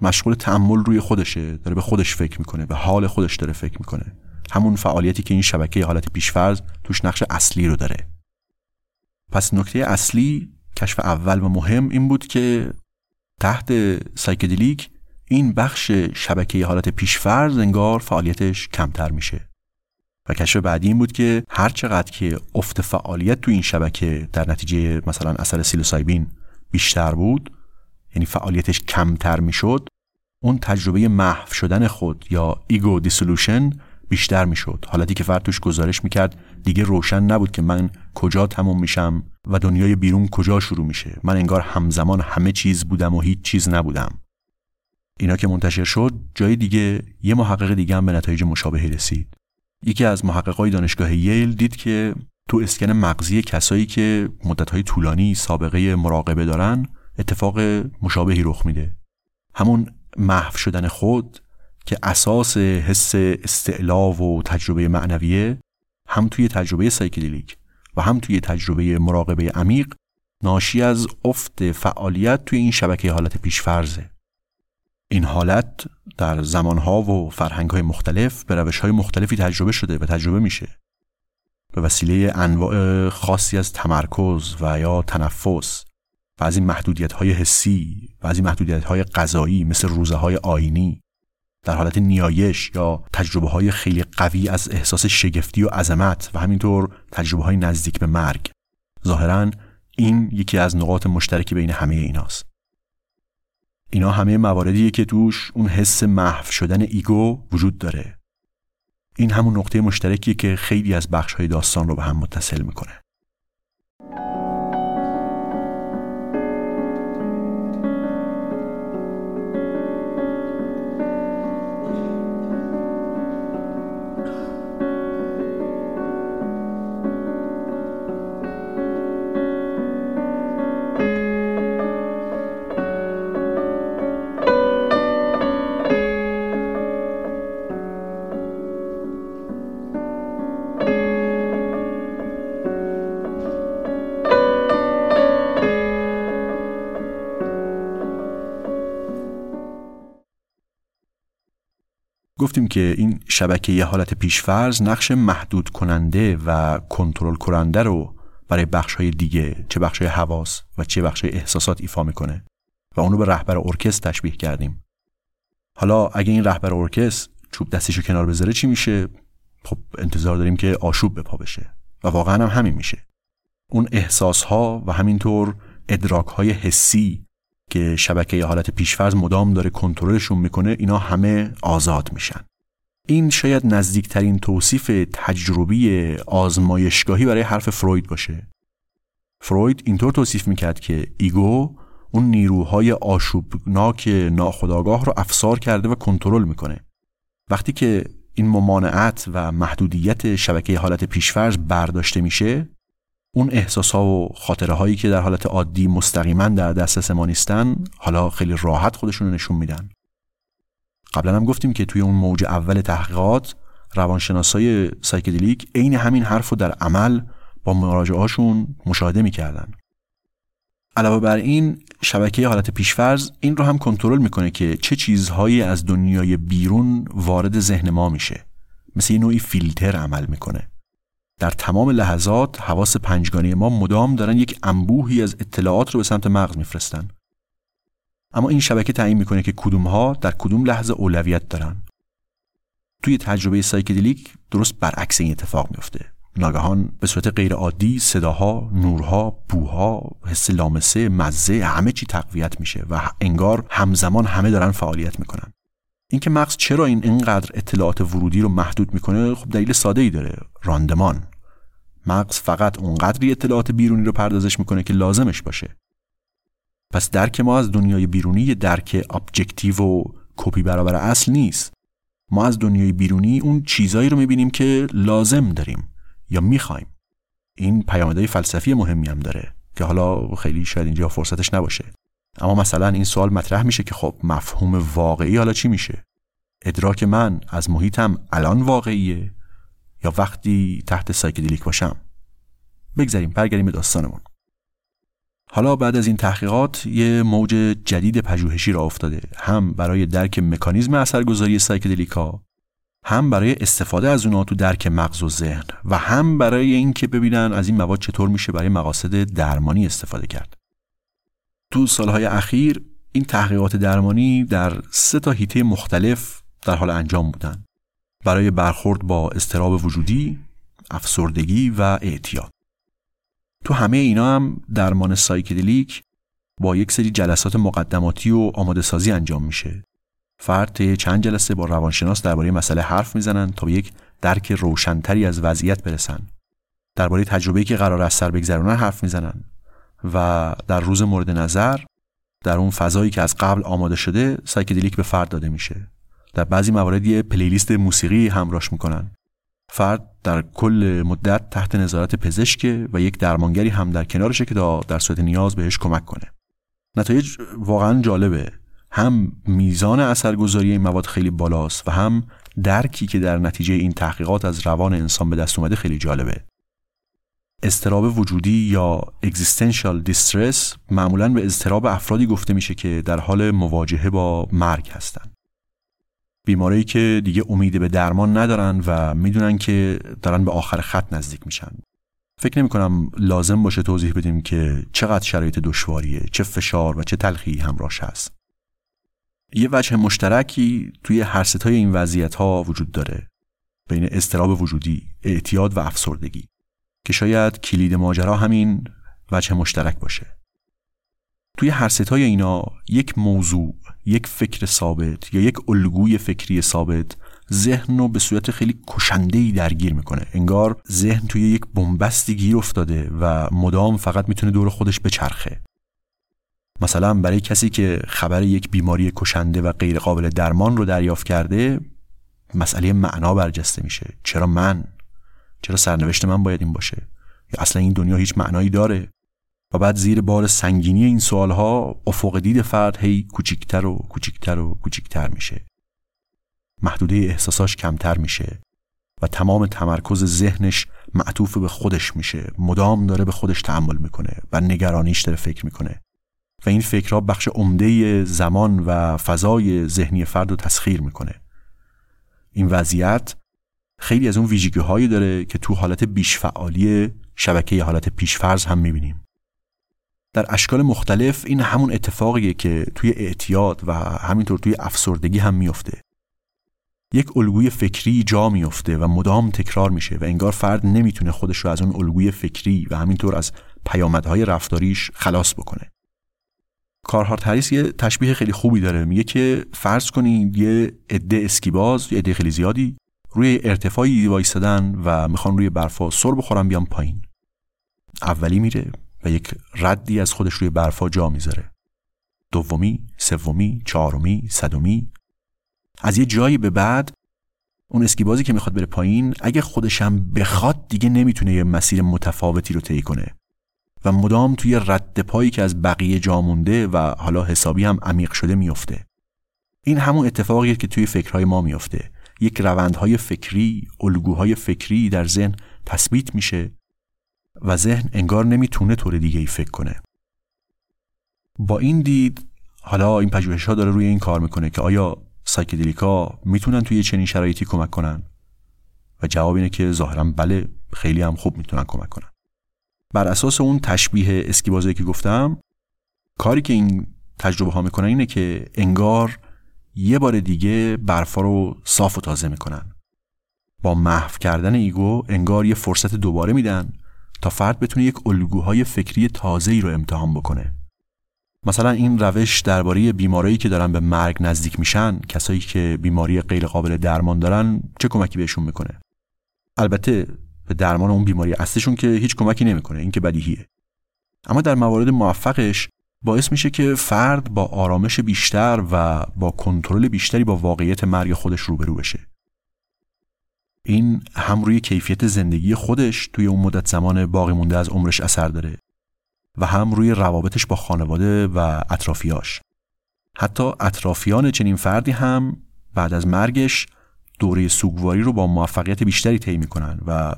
مشغول تعمل روی خودشه داره به خودش فکر می‌کنه به حال خودش داره فکر می‌کنه. همون فعالیتی که این شبکه حالت پیشفرض توش نقش اصلی رو داره. پس نکته اصلی کشف اول و مهم این بود که تحت سایکدلیک این بخش شبکه حالت پیشفرض انگار فعالیتش کمتر میشه. و کشف بعدی این بود که هر چقدر که افت فعالیت تو این شبکه در نتیجه مثلا اثر سیلوسایبین بیشتر بود یعنی فعالیتش کمتر می‌شد اون تجربه محو شدن خود یا ego dissolution بیشتر می‌شد. حالتی که فرد توش گزارش می‌کرد دیگه روشن نبود که من کجا تموم میشم و دنیای بیرون کجا شروع میشه. من انگار همزمان همه چیز بودم و هیچ چیز نبودم. اینا که منتشر شد جای دیگه یه محقق دیگه هم به نتایج مشابهی رسید. یکی از محققای دانشگاه ییل دید که تو اسکن مغزی کسایی که مدتهای طولانی سابقه مراقبه دارن اتفاق مشابهی رخ میده. همون محو شدن خود که اساس حس استعلا و تجربه معنویه هم توی تجربه سایکدلیک و هم توی تجربه مراقبه عمیق ناشی از افت فعالیت توی این شبکه حالت پیشفرزه. این حالت در زمانها و فرهنگهای مختلف به روشهای مختلفی تجربه شده و تجربه میشه. به وسیله انواع خاصی از تمرکز و یا تنفس بعضی محدودیت های حسی بعضی محدودیت های غذایی مثل روزه های آینی در حالت نیایش یا تجربه های خیلی قوی از احساس شگفتی و عظمت و همینطور تجربه های نزدیک به مرگ. ظاهرا این یکی از نقاط مشترکی بین همه ایناست. اینا همه مواردیه که توش اون حس محو شدن ایگو وجود داره. این همون نقطه مشترکیه که خیلی از بخش های داستان رو به هم متصل می‌کنه. گفتیم که این شبکه یه حالت پیشفرز نقش محدود کننده و کنترل کننده رو برای بخش های دیگه چه بخش های حواس و چه بخش های احساسات ایفا می‌کنه و اونو به رهبر ارکستر تشبیه کردیم. حالا اگه این رهبر ارکستر چوب دستیشو کنار بذاره چی میشه؟ خب انتظار داریم که آشوب به پا بشه و واقعا هم همین میشه. اون احساس ها و همینطور ادراک های حسی که شبکه حالت پیشفرز مدام داره کنترلشون می‌کنه اینا همه آزاد میشن. این شاید نزدیکترین توصیف تجربی آزمایشگاهی برای حرف فروید باشه. فروید اینطور توصیف می‌کرد که ایگو اون نیروهای آشوبناک ناخودآگاه رو افسار کرده و کنترل می‌کنه. وقتی که این ممانعت و محدودیت شبکه حالت پیشفرز برداشته میشه اون احساس ها و خاطره هایی که در حالت عادی مستقیما در دسترس ما نیستن حالا خیلی راحت خودشون رو نشون میدن. قبلا هم گفتیم که توی اون موج اول تحقیقات روانشناسای سایکدلیک عین همین حرف رو در عمل با مراجعهاشون مشاهده می‌کردن. علاوه بر این شبکه حالت پیشفرز این رو هم کنترل می‌کنه که چه چیزهایی از دنیای بیرون وارد ذهن ما میشه. مثل یه نوعی فیلتر عمل می‌کنه. در تمام لحظات حواس پنجگانه ما مدام دارن یک انبوهی از اطلاعات رو به سمت مغز میفرستن. اما این شبکه تعیین می‌کنه که کدوم ها در کدوم لحظه اولویت دارن. توی تجربه سایکدلیک درست برعکس این اتفاق میفته ناگهان به صورت غیر عادی صداها، نورها، بوها، حس لامسه، مزه همه چی تقویت میشه و انگار همزمان همه دارن فعالیت می‌کنن. اینکه مغز چرا این اینقدر اطلاعات ورودی رو محدود می‌کنه خب دلیل ساده ای داره. راندمان. مغز فقط اونقدری اطلاعات بیرونی رو پردازش می‌کنه که لازمش باشه. پس درک ما از دنیای بیرونی درک objective و کپی برابر اصل نیست. ما از دنیای بیرونی اون چیزایی رو می‌بینیم که لازم داریم یا می‌خوایم. این پیامدهای فلسفی مهمی هم داره که حالا خیلی شاید اینجا فرصتش نباشه. اما مثلا این سوال مطرح میشه که خب مفهوم واقعیت حالا چی میشه؟ ادراک من از محیطم الان واقعیه. یا وقتی تحت سایکدلیک باشم. بگذریم برگردیم به داستانمون. حالا بعد از این تحقیقات یه موج جدید پژوهشی راه افتاده. هم برای درک مکانیزم اثرگذاری سایکدلیکا هم برای استفاده از اونها تو درک مغز و ذهن و هم برای اینکه ببینن از این مواد چطور میشه برای مقاصد درمانی استفاده کرد. تو سالهای اخیر این تحقیقات درمانی در سه تا هیته مختلف در حال انجام بودن. برای برخورد با استراب وجودی، افسردگی و اعتیاد. تو همه اینا هم درمان سایکدلیک با یک سری جلسات مقدماتی و آماده سازی انجام میشه. فرد چند جلسه با روانشناس درباره مسئله حرف می‌زنن تا به یک درک روشنتری از وضعیت برسن. درباره تجربه‌ای که قراره از سر بگذرونن حرف می‌زنن و در روز مورد نظر در اون فضایی که از قبل آماده شده سایکدلیک به فرد داده میشه. در بعضی موارد یه playlist موسیقی همراش می‌کنن. فرد در کل مدت تحت نظارت پزشکه و یک درمانگری هم در کنارشه که در صورت نیاز بهش کمک کنه. نتایج واقعا جالبه. هم میزان اثرگذاری این مواد خیلی بالاست و هم درکی که در نتیجه این تحقیقات از روان انسان به دست اومده خیلی جالبه. استراب وجودی یا existential distress معمولا به اضطراب افرادی گفته میشه که در حال مواجهه با مرگ هستند. بیماری که دیگه امید به درمان ندارن و می‌دونن که دارن به آخر خط نزدیک میشن. فکر نمی کنم لازم باشه توضیح بدیم که چقدر شرایط دشواریه، چه فشار و چه تلخی همراش هست. یه وجه مشترکی توی هر ستای این وضعیت ها وجود داره بین استراب وجودی، اعتیاد و افسردگی. که شاید کلید ماجرا همین وجه مشترک باشه توی هر ستای اینا یک موضوع یک فکر ثابت یا یک الگوی فکری ثابت ذهن رو به صورت خیلی کشندهی درگیر می‌کنه. انگار ذهن توی یک بنبستی گیر افتاده و مدام فقط می‌تونه دور خودش بچرخه. مثلا برای کسی که خبر یک بیماری کشنده و غیر قابل درمان رو دریافت کرده مسئله معنا برجسته میشه. چرا من؟ چرا سرنوشت من باید این باشه؟ یا اصلا این دنیا هیچ معنایی داره؟ و بعد زیر بار سنگینی این سوالها افق دید فرد هی کوچیکتر و کوچیکتر و کوچیکتر میشه. محدوده احساساش کمتر میشه و تمام تمرکز ذهنش معطوف به خودش میشه. مدام داره به خودش تحمل می‌کنه و نگرانیش داره فکر می‌کنه. و این فکرها بخش عمده زمان و فضای ذهنی فرد رو تسخیر می‌کنه. این وضعیت خیلی از اون ویژگی هایی داره که تو حالت بیش فعالی شبکه حالت پیشفرض هم می‌بینیم. در اشکال مختلف این همون اتفاقیه که توی اعتیاد و همینطور توی افسردگی هم میفته. یک الگوی فکری جا میفته و مدام تکرار میشه و انگار فرد نمی‌تونه خودش رو از اون الگوی فکری و همینطور از پیامدهای رفتاریش خلاص بکنه. کارهارت هریس یه تشبیه خیلی خوبی داره. میگه که فرض کنید یه عده اسکیباز یه عده خیلی زیادی روی ارتفاعی وایستادن و می‌خوان روی برفا سر بخورن بیان پایین. اولی میره و یک ردی از خودش روی برفا جا می‌ذاره. دومی، سومی، چهارمی، صدومی از یه جایی به بعد اون اسکیبازی که می‌خواد بره پایین اگه خودشم بخواد دیگه نمی‌تونه یه مسیر متفاوتی رو طی کنه. و مدام توی رد پایی که از بقیه جا مونده و حالا حسابی هم عمیق شده میفته این همون اتفاقیه که توی فکرهای ما میفته یک روندهای فکری الگوهای فکری در ذهن تثبیت میشه. و ذهن انگار نمی‌تونه طور دیگه ای فکر کنه. با این دید حالا این پژوهش ها داره روی این کار می‌کنه که آیا سایکدلیکا می‌تونن توی چنین شرایطی کمک کنن؟ و جواب اینه که ظاهرا بله خیلی هم خوب می‌تونن کمک کنن. بر اساس اون تشبیه اسکیبازی که گفتم کاری که این تجربه ها می‌کنن اینه که انگار یه بار دیگه برفا رو صاف و تازه می‌کنن. با محو کردن ایگو انگار یه فرصت دوباره میدن تا فرد بتونه یک الگوهای فکری تازه ای رو امتحان بکنه. مثلا این روش درباره بیمارایی که دارن به مرگ نزدیک میشن کسایی که بیماری غیر قابل درمان دارن چه کمکی بهشون می‌کنه؟ البته به درمان اون بیماری اصلشون که هیچ کمکی نمی‌کنه این که بدیهیه. اما در موارد موفقش باعث میشه که فرد با آرامش بیشتر و با کنترل بیشتری با واقعیت مرگ خودش روبرو بشه. این هم روی کیفیت زندگی خودش توی اون مدت زمان باقی مونده از عمرش اثر داره و هم روی روابطش با خانواده و اطرافیاش. حتی اطرافیان چنین فردی هم بعد از مرگش دوره سوگواری رو با موفقیت بیشتری طی می‌کنن و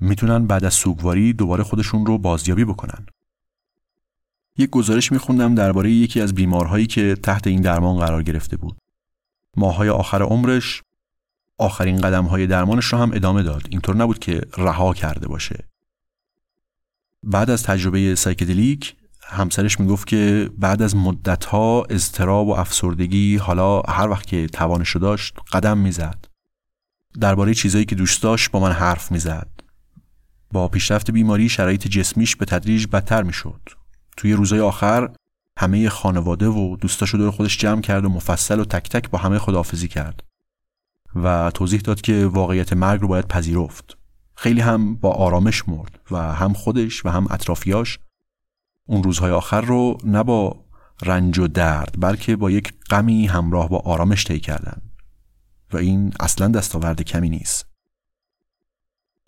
می‌تونن بعد از سوگواری دوباره خودشون رو بازیابی بکنن. یک گزارش میخوندم درباره یکی از بیمارهایی که تحت این درمان قرار گرفته بود. ماهای آخر عمرش آخرین قدم های درمانش رو هم ادامه داد. اینطور نبود که رها کرده باشه. بعد از تجربه سایکدلیک همسرش می‌گفت که بعد از مدتها اضطراب و افسردگی حالا هر وقت که توانش رو داشت قدم می‌زد. درباره چیزایی که دوست داشت با من حرف می‌زد. با پیشرفت بیماری شرایط جسمیش به تدریج بدتر می‌شد. توی روزهای آخر همه خانواده و دوستاشو دور خودش جمع کرد و مفصل و تک تک با همه خداحافظی کرد و توضیح داد که واقعیت مرگ رو باید پذیرفت. خیلی هم با آرامش مرد و هم خودش و هم اطرافیاش اون روزهای آخر رو نه با رنج و درد بلکه با یک غمی همراه با آرامش طی کردن. و این اصلا دستاورد کمی نیست.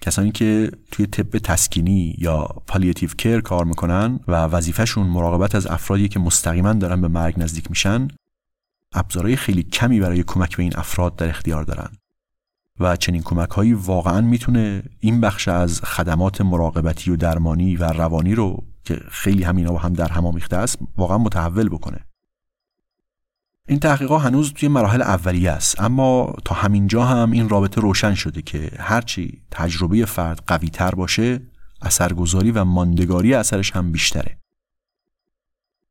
کسانی که توی طب تسکینی یا پالیتیو کر کار می‌کنن و وظیفهشون مراقبت از افرادی که مستقیما دارن به مرگ نزدیک میشن ابزارهای خیلی کمی برای کمک به این افراد در اختیار دارن. و چنین کمک هایی واقعا می‌تونه این بخش از خدمات مراقبتی و درمانی و روانی رو که خیلی همینا با هم در هم آمیخته است واقعا متحول بکنه. این تحقیقات هنوز توی مراحل اولیه است اما تا همینجا هم این رابطه روشن شده که هرچی تجربه فرد قوی تر باشه اثرگذاری و ماندگاری اثرش هم بیشتره.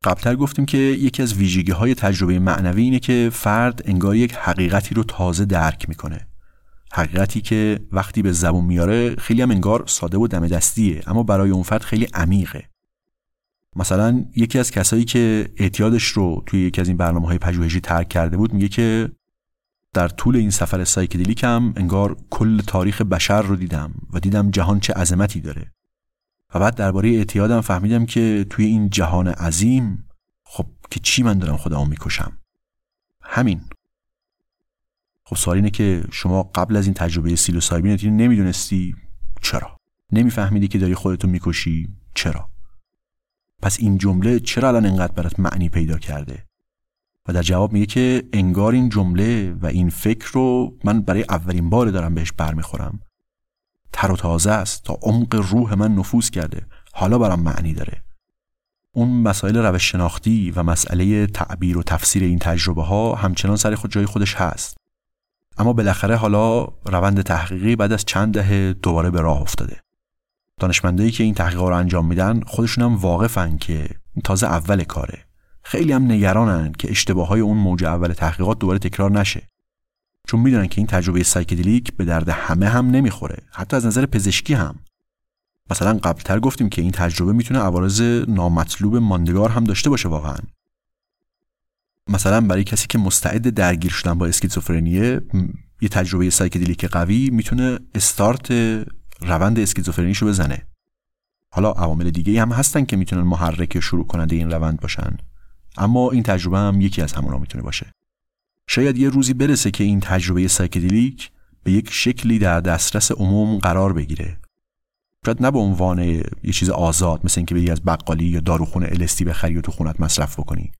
قبلتر گفتیم که یکی از ویژگی های تجربه معنوی اینه که فرد انگار یک حقیقتی رو تازه درک می‌کنه. حقیقتی که وقتی به زبون میاره خیلی هم انگار ساده و دم دستیه اما برای اون فرد خیلی عمیقه. مثلا یکی از کسایی که اعتیادش رو توی یکی از این برنامه های پژوهشی ترک کرده بود میگه که در طول این سفر سایکدلیکم انگار کل تاریخ بشر رو دیدم و دیدم جهان چه عظمتی داره. و بعد درباره اعتیادم فهمیدم که توی این جهان عظیم خب که چی من دارم خودمو می‌کشم؟ همین. خب سوال اینه که شما قبل از این تجربه سیلوسایبین نمی‌دونستی؟ چرا؟ نمیفهمیدی که داری خودتو می‌کشی؟ چرا؟ پس این جمله چرا الان انقدر برات معنی پیدا کرده؟ و در جواب میگه که انگار این جمله و این فکر رو من برای اولین بار دارم بهش برمیخورم. تر و تازه است تا عمق روح من نفوذ کرده. حالا برام معنی داره. اون مسائل روش شناختی و مسئله تعبیر و تفسیر این تجربه ها همچنان سر خود جای خودش هست. اما بالاخره حالا روند تحقیقی بعد از چند دهه دوباره به راه افتاده. دانشمندایی که این تحقیقات رو انجام میدن خودشون هم واقفن که تازه اول کاره. خیلی هم نگرانن که اشتباه های اون موج اول تحقیقات دوباره تکرار نشه. چون می‌دونن که این تجربه سایکدلیک به درد همه هم نمی‌خوره حتی از نظر پزشکی هم. مثلا قبلتر گفتیم که این تجربه می‌تونه عوارض نامطلوب ماندگار هم داشته باشه واقعا. مثلا برای کسی که مستعد درگیر شدن با اسکیزوفرنیه یه تجربه سایکدلیک قوی می‌تونه استارت روند اسکیزوفرنیشو بزنه. حالا عوامل دیگه هم هستن که می‌تونن محرک شروع کننده این روند باشن اما این تجربه هم یکی از همونا می‌تونه باشه. شاید یه روزی برسه که این تجربه سایکدلیک به یک شکلی در دسترس عموم قرار بگیره. شاید نه به عنوان یه چیز آزاد مثل اینکه بری از بقالی یا داروخونه LSD بخری و تو خونت مصرف بکنی.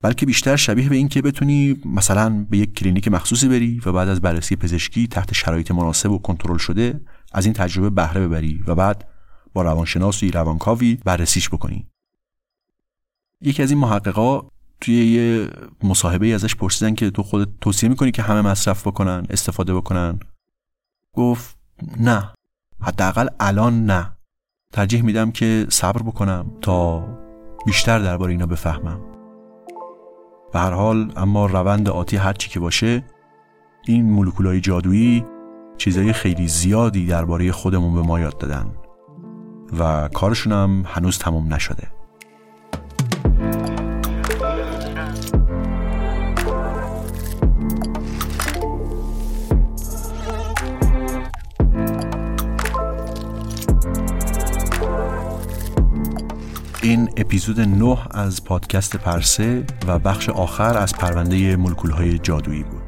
بلکه بیشتر شبیه به این که بتونی مثلا به یک کلینیک مخصوصی بری و بعد از بررسی پزشکی تحت شرایط مناسب و کنترل شده از این تجربه بهره ببری و بعد با روانشناسی روانکاوی بررسیش بکنی. یکی از این محققا توی یه مصاحبه ازش پرسیدن که تو خودت توصیه می‌کنی که همه مصرف بکنن استفاده بکنن؟ گفت نه. حداقل الان نه. ترجیح میدم که صبر بکنم تا بیشتر درباره اینا بفهمم. به هر حال اما روند آتی هرچی که باشه این مولکولای جادویی چیزای خیلی زیادی درباره خودمون به ما یاد دادن. و کارشون هم هنوز تموم نشده. این اپیزود 9 از پادکست پرسه و بخش آخر از پرونده ملکولهای جادویی بود.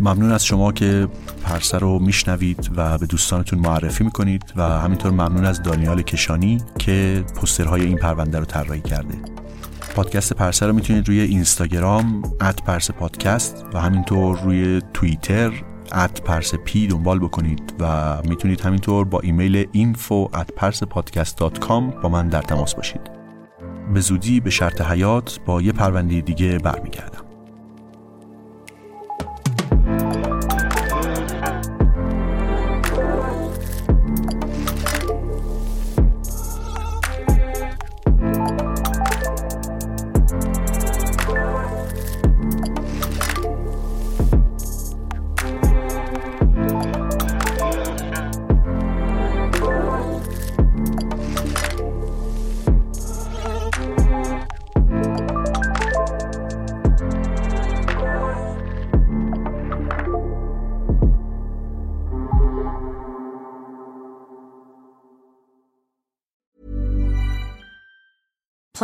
ممنون از شما که پرسه رو میشنوید و به دوستانتون معرفی می‌کنید و همینطور ممنون از دانیال کشانی که پوسترهای این پرونده رو طراحی کرده. پادکست پرسه رو می‌تونید روی اینستاگرام at پرسه پادکست و همینطور روی توییتر at پرسه P دنبال بکنید و می‌تونید همینطور با ایمیل info at با من در تماس باشید. به زودی به شرط حیات با یه پرونده دیگه برمیگردم.